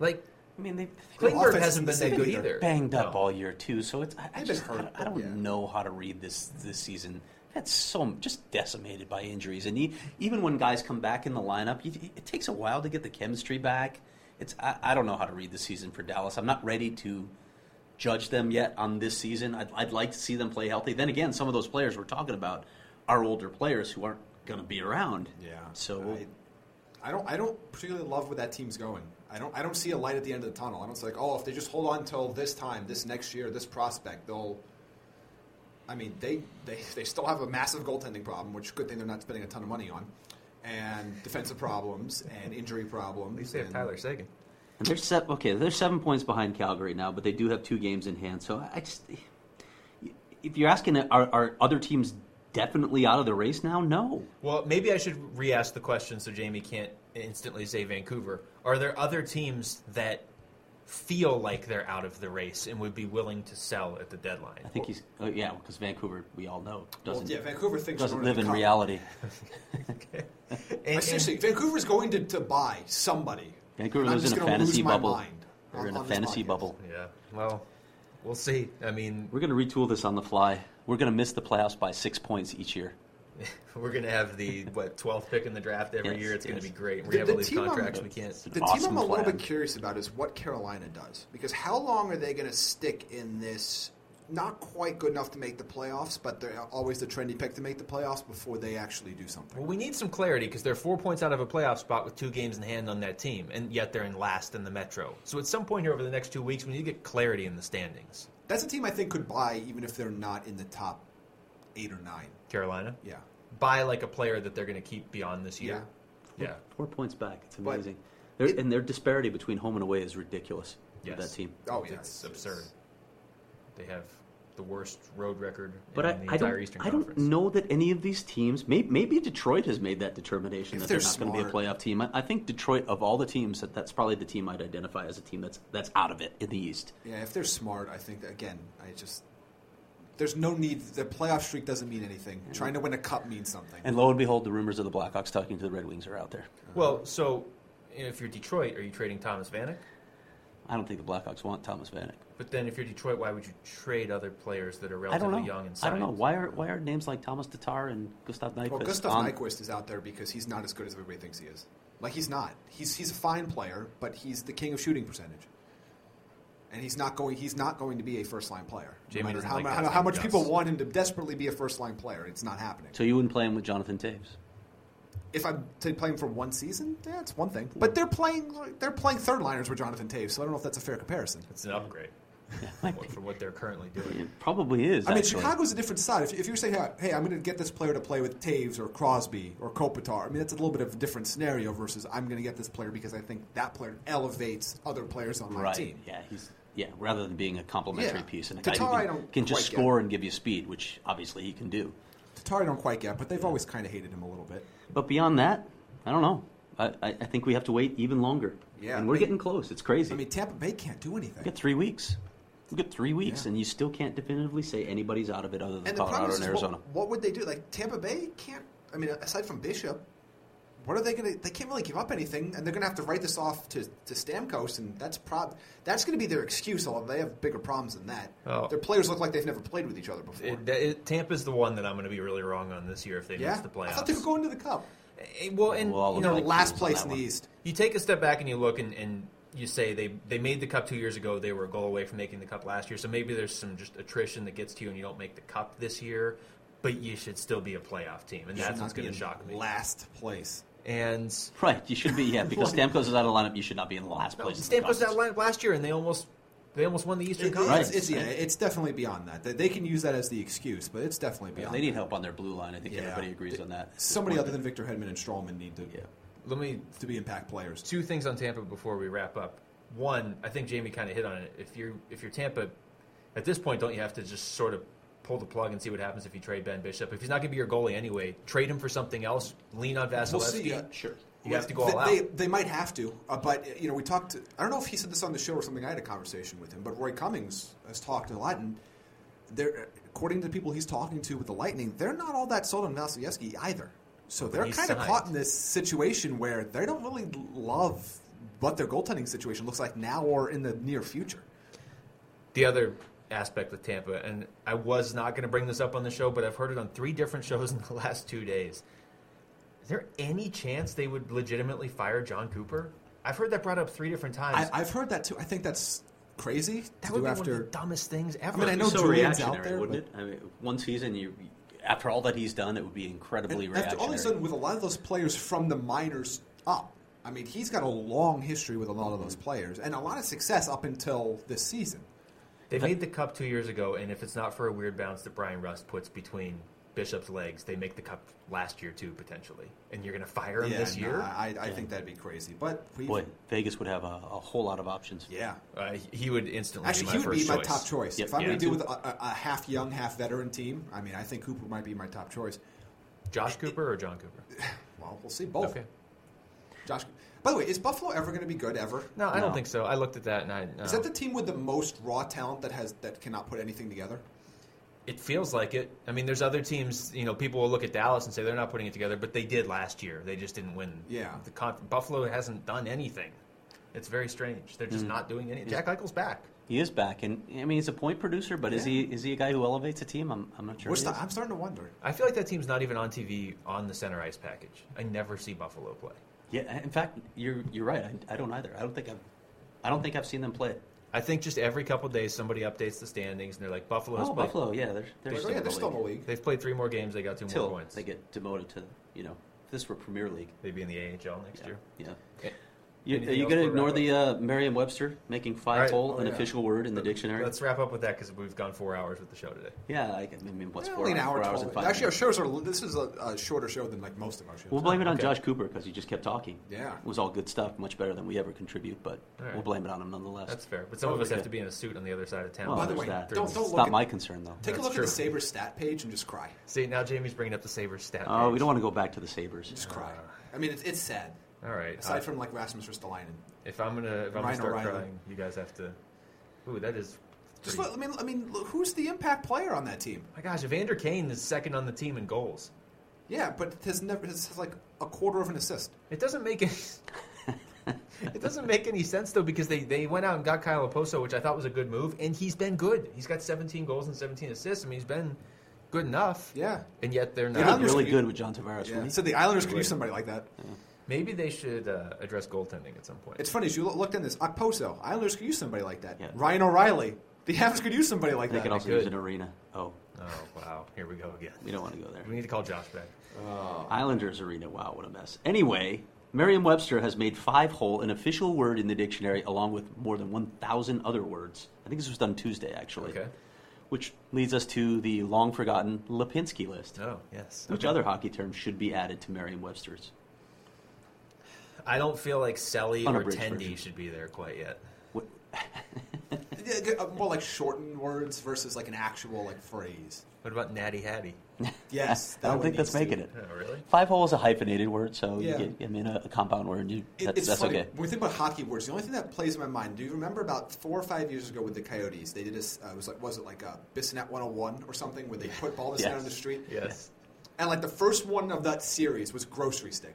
Like I mean, they Their Klingberg hasn't been isn't that good either. either. banged up No. all year too. So it's I, I just hurt, I, I don't yeah. know how to read this this season. That's so just decimated by injuries, and he, even when guys come back in the lineup, you, it takes a while to get the chemistry back. It's I, I don't know how to read the season for Dallas. I'm not ready to judge them yet on this season. I'd, I'd like to see them play healthy. Then again, some of those players we're talking about are older players who aren't going to be around. Yeah. So I, I don't. I don't particularly love where that team's going. I don't. I don't see a light at the end of the tunnel. I don't like, oh, if they just hold on till this time, this next year, this prospect, they'll. I mean, they they they still have a massive goaltending problem, which good thing they're not spending a ton of money on, and defensive problems and injury problems. at least they have and- Tyler Seguin. And they're set. Okay, they're seven points behind Calgary now, but they do have two games in hand. So I just, if you're asking, are, are other teams definitely out of the race now? No. Well, maybe I should re-ask the question so Jaime can't instantly say Vancouver. Are there other teams that feel like they're out of the race and would be willing to sell at the deadline? I think he's. Oh, yeah, because Vancouver, we all know, doesn't yeah, Vancouver thinks doesn't live in come- reality. Okay. I And, seriously, Vancouver's going to, to buy somebody. Vancouver And lives in a fantasy bubble. mind They're in a fantasy bubble. yeah. Well, we'll see. I mean, We're going to retool this on the fly. We're going to miss the playoffs by six points each year. we're going to have the what 12th pick in the draft every Yes, year. It's going to be great. The- We have the all these team I'm- contracts we can't. The team I'm a little bit curious about is what Carolina does. Because how long are they going to stick in this not quite good enough to make the playoffs, but they're always the trendy pick to make the playoffs before they actually do something? Well, we need some clarity because they're four points out of a playoff spot with two games in hand on that team, and yet they're in last in the Metro. So at some point here over the next two weeks, we need to get clarity in the standings. That's a team I think could buy even if they're not in the top eight or nine. Carolina, Yeah. Buy like a player that they're going to keep beyond this year. Yeah. Four points back. It's amazing. It- and their disparity between home and away is ridiculous Yes. with that team. Oh, oh yeah. it's absurd. They have the worst road record But in I, the I don't, Eastern I don't know that any of these teams. Maybe, maybe Detroit has made that determination If that they're they're not going to be a playoff team. I, I think Detroit, of all the teams, that that's probably the team I'd identify as a team that's that's out of it in the East. Yeah, if they're smart, I think that, again, I just there's no need. The playoff streak doesn't mean anything. Trying to win a cup means something. And lo and behold, the rumors of the Blackhawks talking to the Red Wings are out there. Uh-huh. Well, so if you're Detroit, are you trading Thomas Vanek? I don't think the Blackhawks want Thomas Vanek. But then if you're Detroit, why would you trade other players that are I don't relatively know. young and I signed? don't know why are why are names like Thomas Tatar and Gustav Nyquist Well, Gustav on- Nyquist is out there because he's not as good as everybody thinks he is. Like he's not. He's he's a fine player, but he's the king of shooting percentage. And he's not going. He's not going to be a first line player. Jaime no matter doesn't how, like mu- guys how, how much Gus. people want him to desperately be a first line player, it's not happening. So you wouldn't play him with Jonathan Toews? if I'm t- playing for one season, yeah, it's one thing. But they're playing they're playing third liners with Jonathan Toews, so I don't know if that's a fair comparison. It's an upgrade for what they're currently doing. It probably is. I mean, actually. Chicago's a different side. If, if you're saying, hey, hey, I'm going to get this player to play with Toews or Crosby or Kopitar, I mean, that's a little bit of a different scenario versus I'm going to get this player because I think that player elevates other players on my right? team. Yeah, he's yeah. Rather than being a complementary Yeah. piece and a Tatar, guy who can, can just quite get. score and give you speed, which obviously he can do. Tatar, I don't quite get, but they've always kind of hated him a little bit. But beyond that, I don't know. I, I, think we have to wait even longer. Yeah, and we're getting close. It's crazy. I mean, Tampa Bay can't do anything. got three weeks. We got three weeks, Yeah. and you still can't definitively say anybody's out of it other than And Colorado and Arizona. what, what would they do? Like Tampa Bay can't. I mean, aside from Bishop, what are they going to? They can't really give up anything, and they're going to have to write this off to, to Stamkos, and that's prob that's going to be their excuse. Although they have bigger problems than that. Oh. Their players look like they've never played with each other before. It, that- it, Tampa's the one that I'm going to be really wrong on this year if they yeah, miss the playoffs. I thought they were going to the Cup. Eh, Well, and We'll you know, like last place in the one. East. you take a step back and you look and, and you say they they made the cup two years ago. They were a goal away from making the cup last year. So maybe there's some just attrition that gets to you and you don't make the cup this year. But you should still be a playoff team, and You that's what's going to shock me. Last place. And Right, you should be yeah because Stamkos is out of the lineup. You should not be in the last no, place. in the Stamkos that conference. line last year, and they almost they almost won the Eastern It- Conference. it's, it's, yeah, it's definitely beyond that. They- They can use that as the excuse, but it's definitely Yeah, beyond. they need that. help on their blue line. I think Yeah. everybody agrees on that. Somebody other than Victor Hedman and Stralman need to yeah. Let me to be impact players. two things on Tampa before we wrap up. One, I think Jaime kind of hit on it. If you're if you're Tampa, at this point, don't you have to just sort of pull the plug and see what happens if you trade Ben Bishop? If he's not going to be your goalie anyway, trade him for something else. Lean on Vasilevskiy. We'll see. uh, Sure. You have to go all they, out. They, they might have to, uh, but you know, we talked. To, I don't know if he said this on the show or something. I had a conversation with him, but Roy Cummings has talked a lot, and they're according to the people he's talking to with the Lightning, they're not all that sold on Vasilevskiy either. So they're kind of caught in this situation where they don't really love what their goaltending situation looks like now or in the near future. the other aspect with Tampa, and I was not going to bring this up on the show, but I've heard it on three different shows in the last two days. Is there any chance they would legitimately fire Jon Cooper? I've heard that brought up three different times. I, I've heard that too. I think that's crazy that would be after. one of the dumbest things ever. I mean, I know so Julien's out there, wouldn't it? I mean, one season, you after all that he's done, it would be incredibly And after all reactionary. he's done with a lot of those players from the minors up. I mean, he's got a long history with a lot of those mm-hmm. players and a lot of success up until this season. They made the cup two years ago, and if it's not for a weird bounce that Bryan Rust puts between Bishop's legs, they make the cup last year too potentially. And you're going to fire him this no, year? I, I think that'd be crazy. But Boy, Vegas would have a, a whole lot of options. yeah. Uh, he would instantly Actually, be my he would first be my top choice. Yep. If I'm Yeah. going to deal with a, a, a half young, half veteran team, I mean, I think Cooper might be my top choice. Josh Cooper or Jon Cooper? Well, we'll see both. Okay. Josh. By the way, is Buffalo ever going to be good ever? No, I don't No. think so. I looked at that and I. No. Is that the team with the most raw talent that has that cannot put anything together? It feels like it. I mean, there's other teams. You know, people will look at Dallas and say they're not putting it together, but they did last year. They just didn't win. Yeah. The con- Buffalo hasn't done anything. It's very strange. They're just hmm. not doing anything. Jack Eichel's back. He is back, and I mean he's a point producer, but is he is he a guy who elevates a team? I'm, I'm not sure. We're he sta- is. I'm starting to wonder. I feel like that team's not even on TV on the center ice package. I never see Buffalo play. Yeah, in fact, you're you're right. I, I don't either. I don't think I've I don't think I've seen them play. I think just every couple days somebody updates the standings and they're like Buffalo has Oh, played. Buffalo, yeah, they're they're Oh, still, yeah, in they're the still in the league. league. They've played three more games. They got two Till more points. they get demoted to you know if this were Premier League. They'd be in the AHL next Yeah, year. yeah. You, are you going to ignore the uh, Merriam-Webster making right. five-hole Oh, an yeah. official word in the dictionary? Let's wrap up with that because we've gone four hours with the show today. yeah, I, I mean, what's Eh, four, only an hours- hour, four hours 12 and five Actually, our shows are. This is a, a shorter show than like most of our shows. We'll blame it on Okay. Josh Cooper because he just kept talking. Yeah. it was all good stuff, much better than we ever contribute. But All right. we'll blame it on him nonetheless. That's fair. But some of us Okay. have to be in a suit on the other side of town. Well, By the way, that. don't- don't it's look not at- my concern though. Take a look true. at the Sabres stat page and just cry. See, now Jaime's bringing up the Sabres stat. Oh, we don't want to go back to the Sabres. Just cry. I mean, it's, it's sad. All right. Aside uh, from like Rasmus Ristolainen. if I'm gonna if I'm gonna start O'Reilly. crying, you guys have to. Ooh, that is. Just pretty- look, I mean, I mean, look, who's the impact player on that team? my gosh, Evander Kane is second on the team in goals. Yeah, but has never has, has like a quarter of an assist. It doesn't make any. it doesn't make any sense though because they, they went out and got Kyle Okposo, which I thought was a good move, and he's been good. He's got 17 goals and 17 assists. I mean, he's been good enough. Yeah. And yet they're not. Yeah, really good with John Tavares. Yeah. wasn't he? So the Islanders could use somebody like that. Maybe they should uh, address goaltending at some point. It's funny as you look, looked in this. Okposo, Islanders could use somebody like that. Yeah. Ryan O'Reilly, The Avs could use somebody like They that. could also could. use an arena. Oh, Oh wow, here we go again. we don't want to go there. We need to call Josh back. Oh. Islanders arena. Wow, what a mess. Anyway, Merriam-Webster has made five hole an official word in the dictionary, along with more than 1,000 other words. I think this was done Tuesday, actually. Okay. Which leads us to the long forgotten Lapinski list. Oh yes. Which other hockey terms should be added to Merriam-Webster's? I don't feel like Selly or Unabridged Tendy version. should be there quite yet. Yeah, get, uh, more like shortened words versus like an actual like phrase. What about Natty Hattie? Yes, I that don't one think that's needs to- making it. Oh really? Five hole is a hyphenated word, so Yeah. you get, I mean, a, a compound word. You, It- that's it's that's funny. okay. When we think about hockey words, the only thing that plays in my mind. Do you remember about four or five years ago with the Coyotes? They did this. Uh, it was like was it like a Bissonnette 101 or something where they put ball this Yes. down on the street? Yes. And like the first one of that series was grocery stick.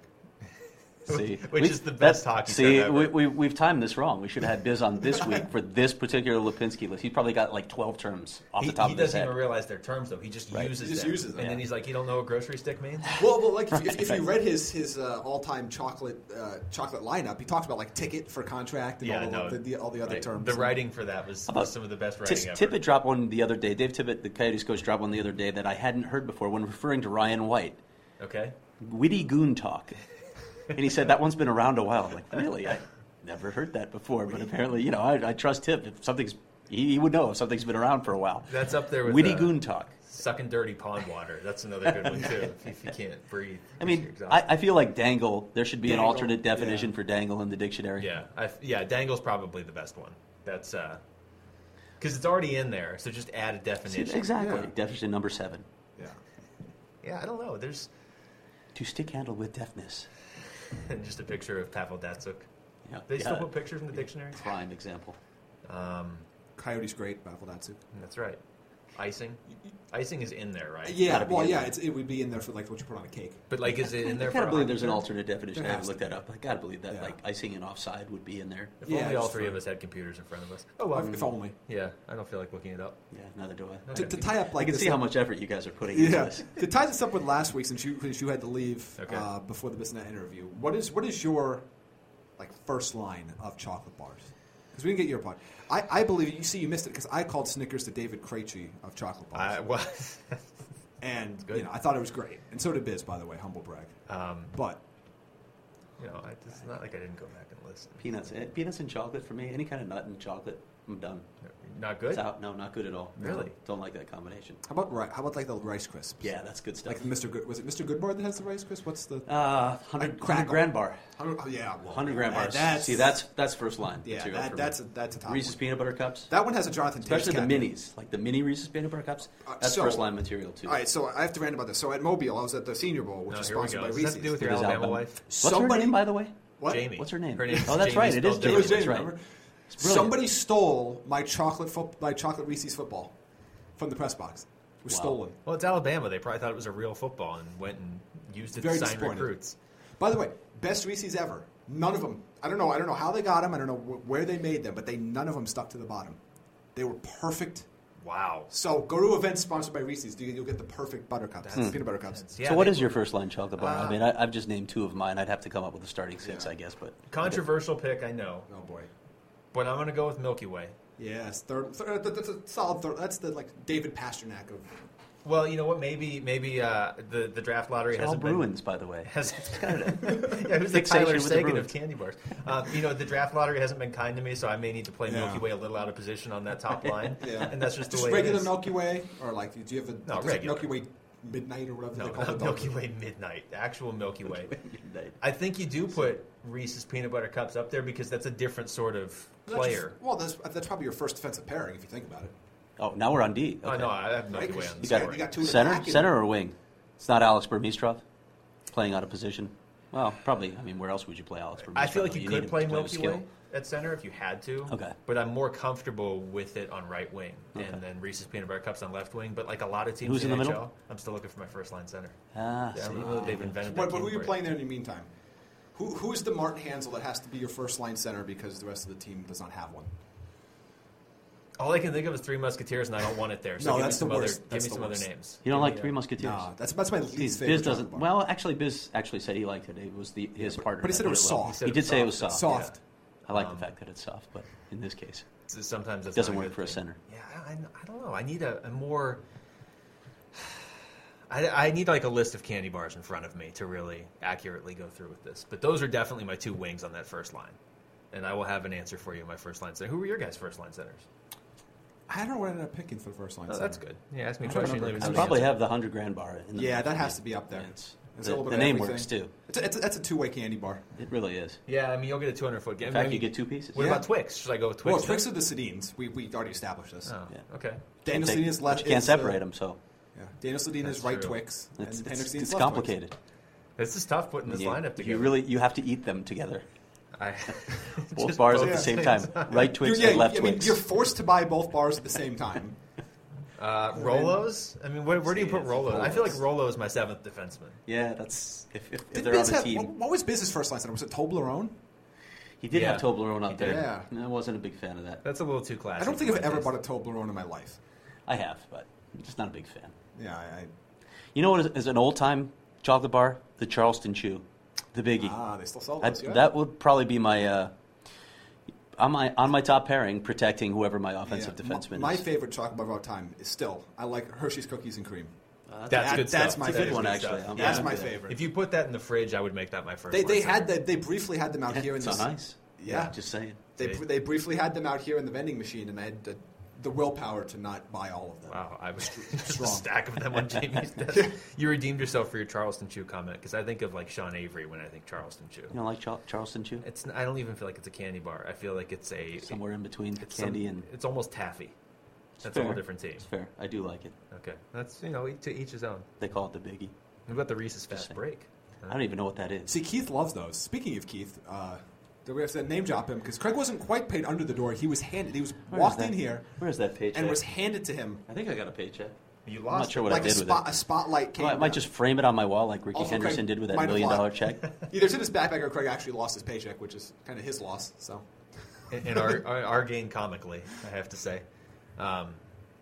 See, Which we- is the best that's- hockey See, term ever. we, we, we've timed this wrong. We should have had Biz on this week for this particular Lapinski list. He's probably got like 12 terms off He, the top he of his doesn't even realize their terms though. He just Right. uses He just them. uses them. And then he's like, "You don't know what grocery stick means?" Well, well like if, if, if you read his his uh, all time chocolate uh, chocolate lineup, he talks about like ticket for contract and Yeah, all, no. the, the, all the other Right. terms. The writing for that was, about was some of the best T- writing ever. Tippett dropped one the other day. Dave Tippett, the Coyotes coach, dropped one the other day that I hadn't heard before when referring to Ryan White. Okay. Witty goon talk. And he said that one's been around a while. I'm like, really? I never heard that before, but apparently, you know, I, I trust Tip. If something's, he, he would know if something's been around for a while. That's up there with Witty uh, goon talk. sucking dirty pond water. That's another good one too. if, if you can't breathe. I mean, I. I feel like dangle. There should be an alternate definition yeah. for dangle in the dictionary. yeah, I, yeah. Dangle's probably the best one. That's because it's already in there. So just add a See, definition. exactly. Yeah. Definition number seven. yeah. Yeah, I don't know. There's To stick handle with deafness. just a picture of Pavel Datsyuk. Yeah. They still put pictures in the dictionary. Prime example. Um, Coyotes great, Pavel Datsu. that's right. Icing. Icing is in there, right? Yeah, well, yeah, it's, it would be in there for like what you put on a cake. But like, is it in there for? gotta a believe there's an alternate definition. There I haven't has looked to that up. I gotta believe that Yeah. like icing and offside would be in there. If Yeah, only all just three for- of us had computers in front of us. Oh well. If only. Yeah, I don't feel like looking it up. Yeah, neither do I. To, to tie up I like can this see how much effort you guys are putting into Yeah. this. to tie this up with last week, since you since you had to leave Okay. uh, before the Bissonnette interview, what is what is your like first line of chocolate bars? Because we didn't get your part. I, I believe you see you missed it because I called Snickers the David Krejci of chocolate bars, I, well, and good. you know I thought it was great, and so did Biz, by the way, humble brag. um, But you know, I, it's not like I didn't go back and listen. Peanuts, eh, peanuts and chocolate for me. Any kind of nut and chocolate, I'm done. Not good. It's out. No, not good at all. Really? No, don't like that combination. how about ri- how about like the Rice Crisps? Yeah, that's good stuff. like Mr. Good was it Mr. Goodbar that has the Rice Crisp? What's the uh, 100, Like crackle. grand bar. oh, yeah, well, 100 grand that- bars. That's, See, that's that's first line yeah, material that, for that's me. a, that's a top Reese's one. peanut butter cups. That one has a Jonathan Toews Especially the cabinet. minis, like the mini Reese's peanut butter cups. Uh, That's so- first line material too. All right, so I have to rant about this. So at Mobile, I was at the Senior Bowl, which No, is here we sponsored go. by Does that Reese's. have to do with your It is Alabama Alabama. wife? What's Somebody- her name, by the way? What? Jamie. What's her name? Her name's Oh, that's Jamie right, it is spelled Jamie. It was That's Jamie, right. remember? It's brilliant. Somebody stole my chocolate fo- my chocolate Reese's football from the press box. It was Wow. stolen. Well, it's Alabama. They probably thought it was a real football and went and used it Very to sign recruits. By the way, best Reese's ever. None of them. I don't know. I don't know how they got them. I don't know wh- where they made them, but they none of them stuck to the bottom. They were perfect. Wow. So go to events sponsored by Reese's. You- You'll get the perfect butter cups, That's- peanut butter cups. Yeah, so, what is your first line chocolate bar? I Uh, mean, I, I've just named two of mine. I'd have to come up with a starting six, Yeah. I guess. But controversial pick? I know, Oh boy. But I'm going to go with Milky Way. Yes, third, third. That's a solid third. That's the like David Pastrnak of. Well, you know what? Maybe maybe uh, the the draft lottery It's all hasn't been Bruins, by the way. has Kind of yeah, who's the Fixation Tyler with the Seguin of candy bars? Um, you know, the draft lottery hasn't been kind to me, so I may need to play Yeah. Milky Way a little out of position on that top line. Yeah, and that's just the just way it regular is. Milky Way, or like do you have a No, regular. Milky Way Midnight or whatever No, they call not it? Milky Way Midnight. Actual Milky Way. I think you do put Reese's peanut butter cups up there because that's a different sort of That's player. just- well, that's, that's probably your first defensive pairing if you think about it. Oh, now we're on D. Oh Okay. no, I have Milky Right? Way on the You got- you got two in Center, back and- center or wing? It's not Alex Burmistrov playing out of position. Well, probably. I mean, where else would you play Alex Burmistrov? I feel like though? you, need could him play to with Milky skill. Way at center if you had to. Okay. But I'm more comfortable with it on right wing, Okay. and then Reese's peanut butter cups on left wing. But like a lot of teams Who's in the NHL, middle? I'm still looking for my first line center. Ah, Yeah, see. even though they've invented But, that but who are you game playing there in the meantime? Who, who's the Martin Hanzal that has to be your first line center because the rest of the team does not have one? All I can think of is Three Musketeers, and I don't want it there. So No, give that's me some the other, worst. give That's me the some other names. You don't Give like me, Three uh, Musketeers? No, that's that's my Biz, least favorite. Biz doesn't. chocolate bar. Well, actually, Biz actually said he liked it. It was the his but- partner. but he said it did was soft. said He it did was say it was soft, soft. soft. I like Um, the fact that it's soft, but in this case, it's, sometimes that's Doesn't work good for a center. Yeah, I, I don't know. I need a, a more. I, I need like a list of candy bars in front of me to really accurately go through with this. But those are definitely my two wings on that first line, and I will have an answer for you. in My first line center. Who were your guys' first line centers? I don't know what I ended up picking for the first line. Oh, center. that's good. Yeah, ask me a I don't question. remember. let me I know probably answer. have the hundred grand bar. In the Yeah, that has to be up there. It's- It's a the little bit the name everything. works too. It's a, it's a, that's a two-way candy bar. It really is. Yeah, I mean you'll get a 200 foot game. In fact, you get two pieces. What Yeah. about Twix? Should I go with Twix? Well. Twix are the Sedins. We, we already established this. Oh, Yeah. okay. Daniel They- Sedin is left. You can't is, uh, separate them, so Yeah. Daniel Sedin is right true. Twix, and it's, Henrik it's, it's left complicated. This is tough putting this you, lineup together. you really you have to eat them together. I, Both bars both at the same the time. Right Twix. Twix You're, and yeah, left I mean, Twix. you're forced to buy both bars at the same time. Uh, Rolos? I mean, where, where do you put Rolos? Rolo? I feel like Rolo is my seventh defenseman. yeah, that's if, if, if Did they're on Biz a have, team. what, what was Biz's first line center? Was it Toblerone? He did Yeah. have Toblerone He out there. Yeah. And I wasn't a big fan of that. That's a little too classic. I don't think I've ever bought a Toblerone in my life. I have, but I'm just not a big fan. Yeah, I, I You know what is, is an old time chocolate bar? The Charleston Chew, the biggie. ah, they still sell I- those. yeah. That would probably be my uh, on my on my top pairing, protecting whoever my offensive Yeah. defenseman My, my is. favorite chocolate bar of all time is still I like Hershey's cookies and cream. Uh, That's That- good that's my That favorite one, actually. stuff. I'm That's my Yeah. favorite. If you put that in the fridge, I would make that my first. they they had the, they briefly had them out here in it's this. on ice. Yeah. just saying. They, they briefly had them out here in the vending machine, and I had the, the willpower to not buy all of them. Wow, I was just a Strong. stack of them on Jaime's desk. You redeemed yourself for your Charleston Chew comment because I think of like Sean Avery when I think Charleston Chew. You don't like Char- Charleston Chew? It's I don't even feel like it's a candy bar. I feel like it's a Somewhere in between it's candy some- and it's almost taffy. It's That's a whole different team. It's fair. I do like it. Okay, that's you know to each his own. They call it the biggie. What about the Reese's Fast saying. Break? I don't even know what that is. See, Keith loves those. Speaking of Keith, uh, we have to name drop him because Craig wasn't quite paid under the door. He was handed. He was Where is walked that? in here Where's that paycheck? and was handed to him I think I got a paycheck. You I'm lost. not sure what like I a did with spot. it. A spotlight Oh, came. I might down. just frame it on my wall like Ricky Also, Henderson Craig did with that have million lied. dollar check. Either it's in his backpack or Craig actually lost his paycheck, which is kind of his loss. So in, in our, our our game comically, I have to say. Um,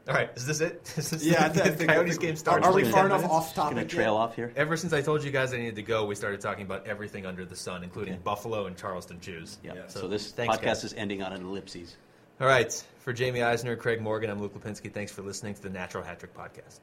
all right, is this it? Is this yeah, the, th- I the think Coyotes are, game starts. Are we far enough minutes? off topic? Gonna yet? trail off here. Ever since I told you guys I needed to go, we started talking about everything under the sun, including Okay. Buffalo and Charleston Chews. Yeah. Yeah. So, this thanks, podcast guys. is ending on an ellipses. All right, for Jaime Eisner, Craig Morgan, I'm Luke Lapinski. Thanks for listening to the Natural Hat Trick Podcast.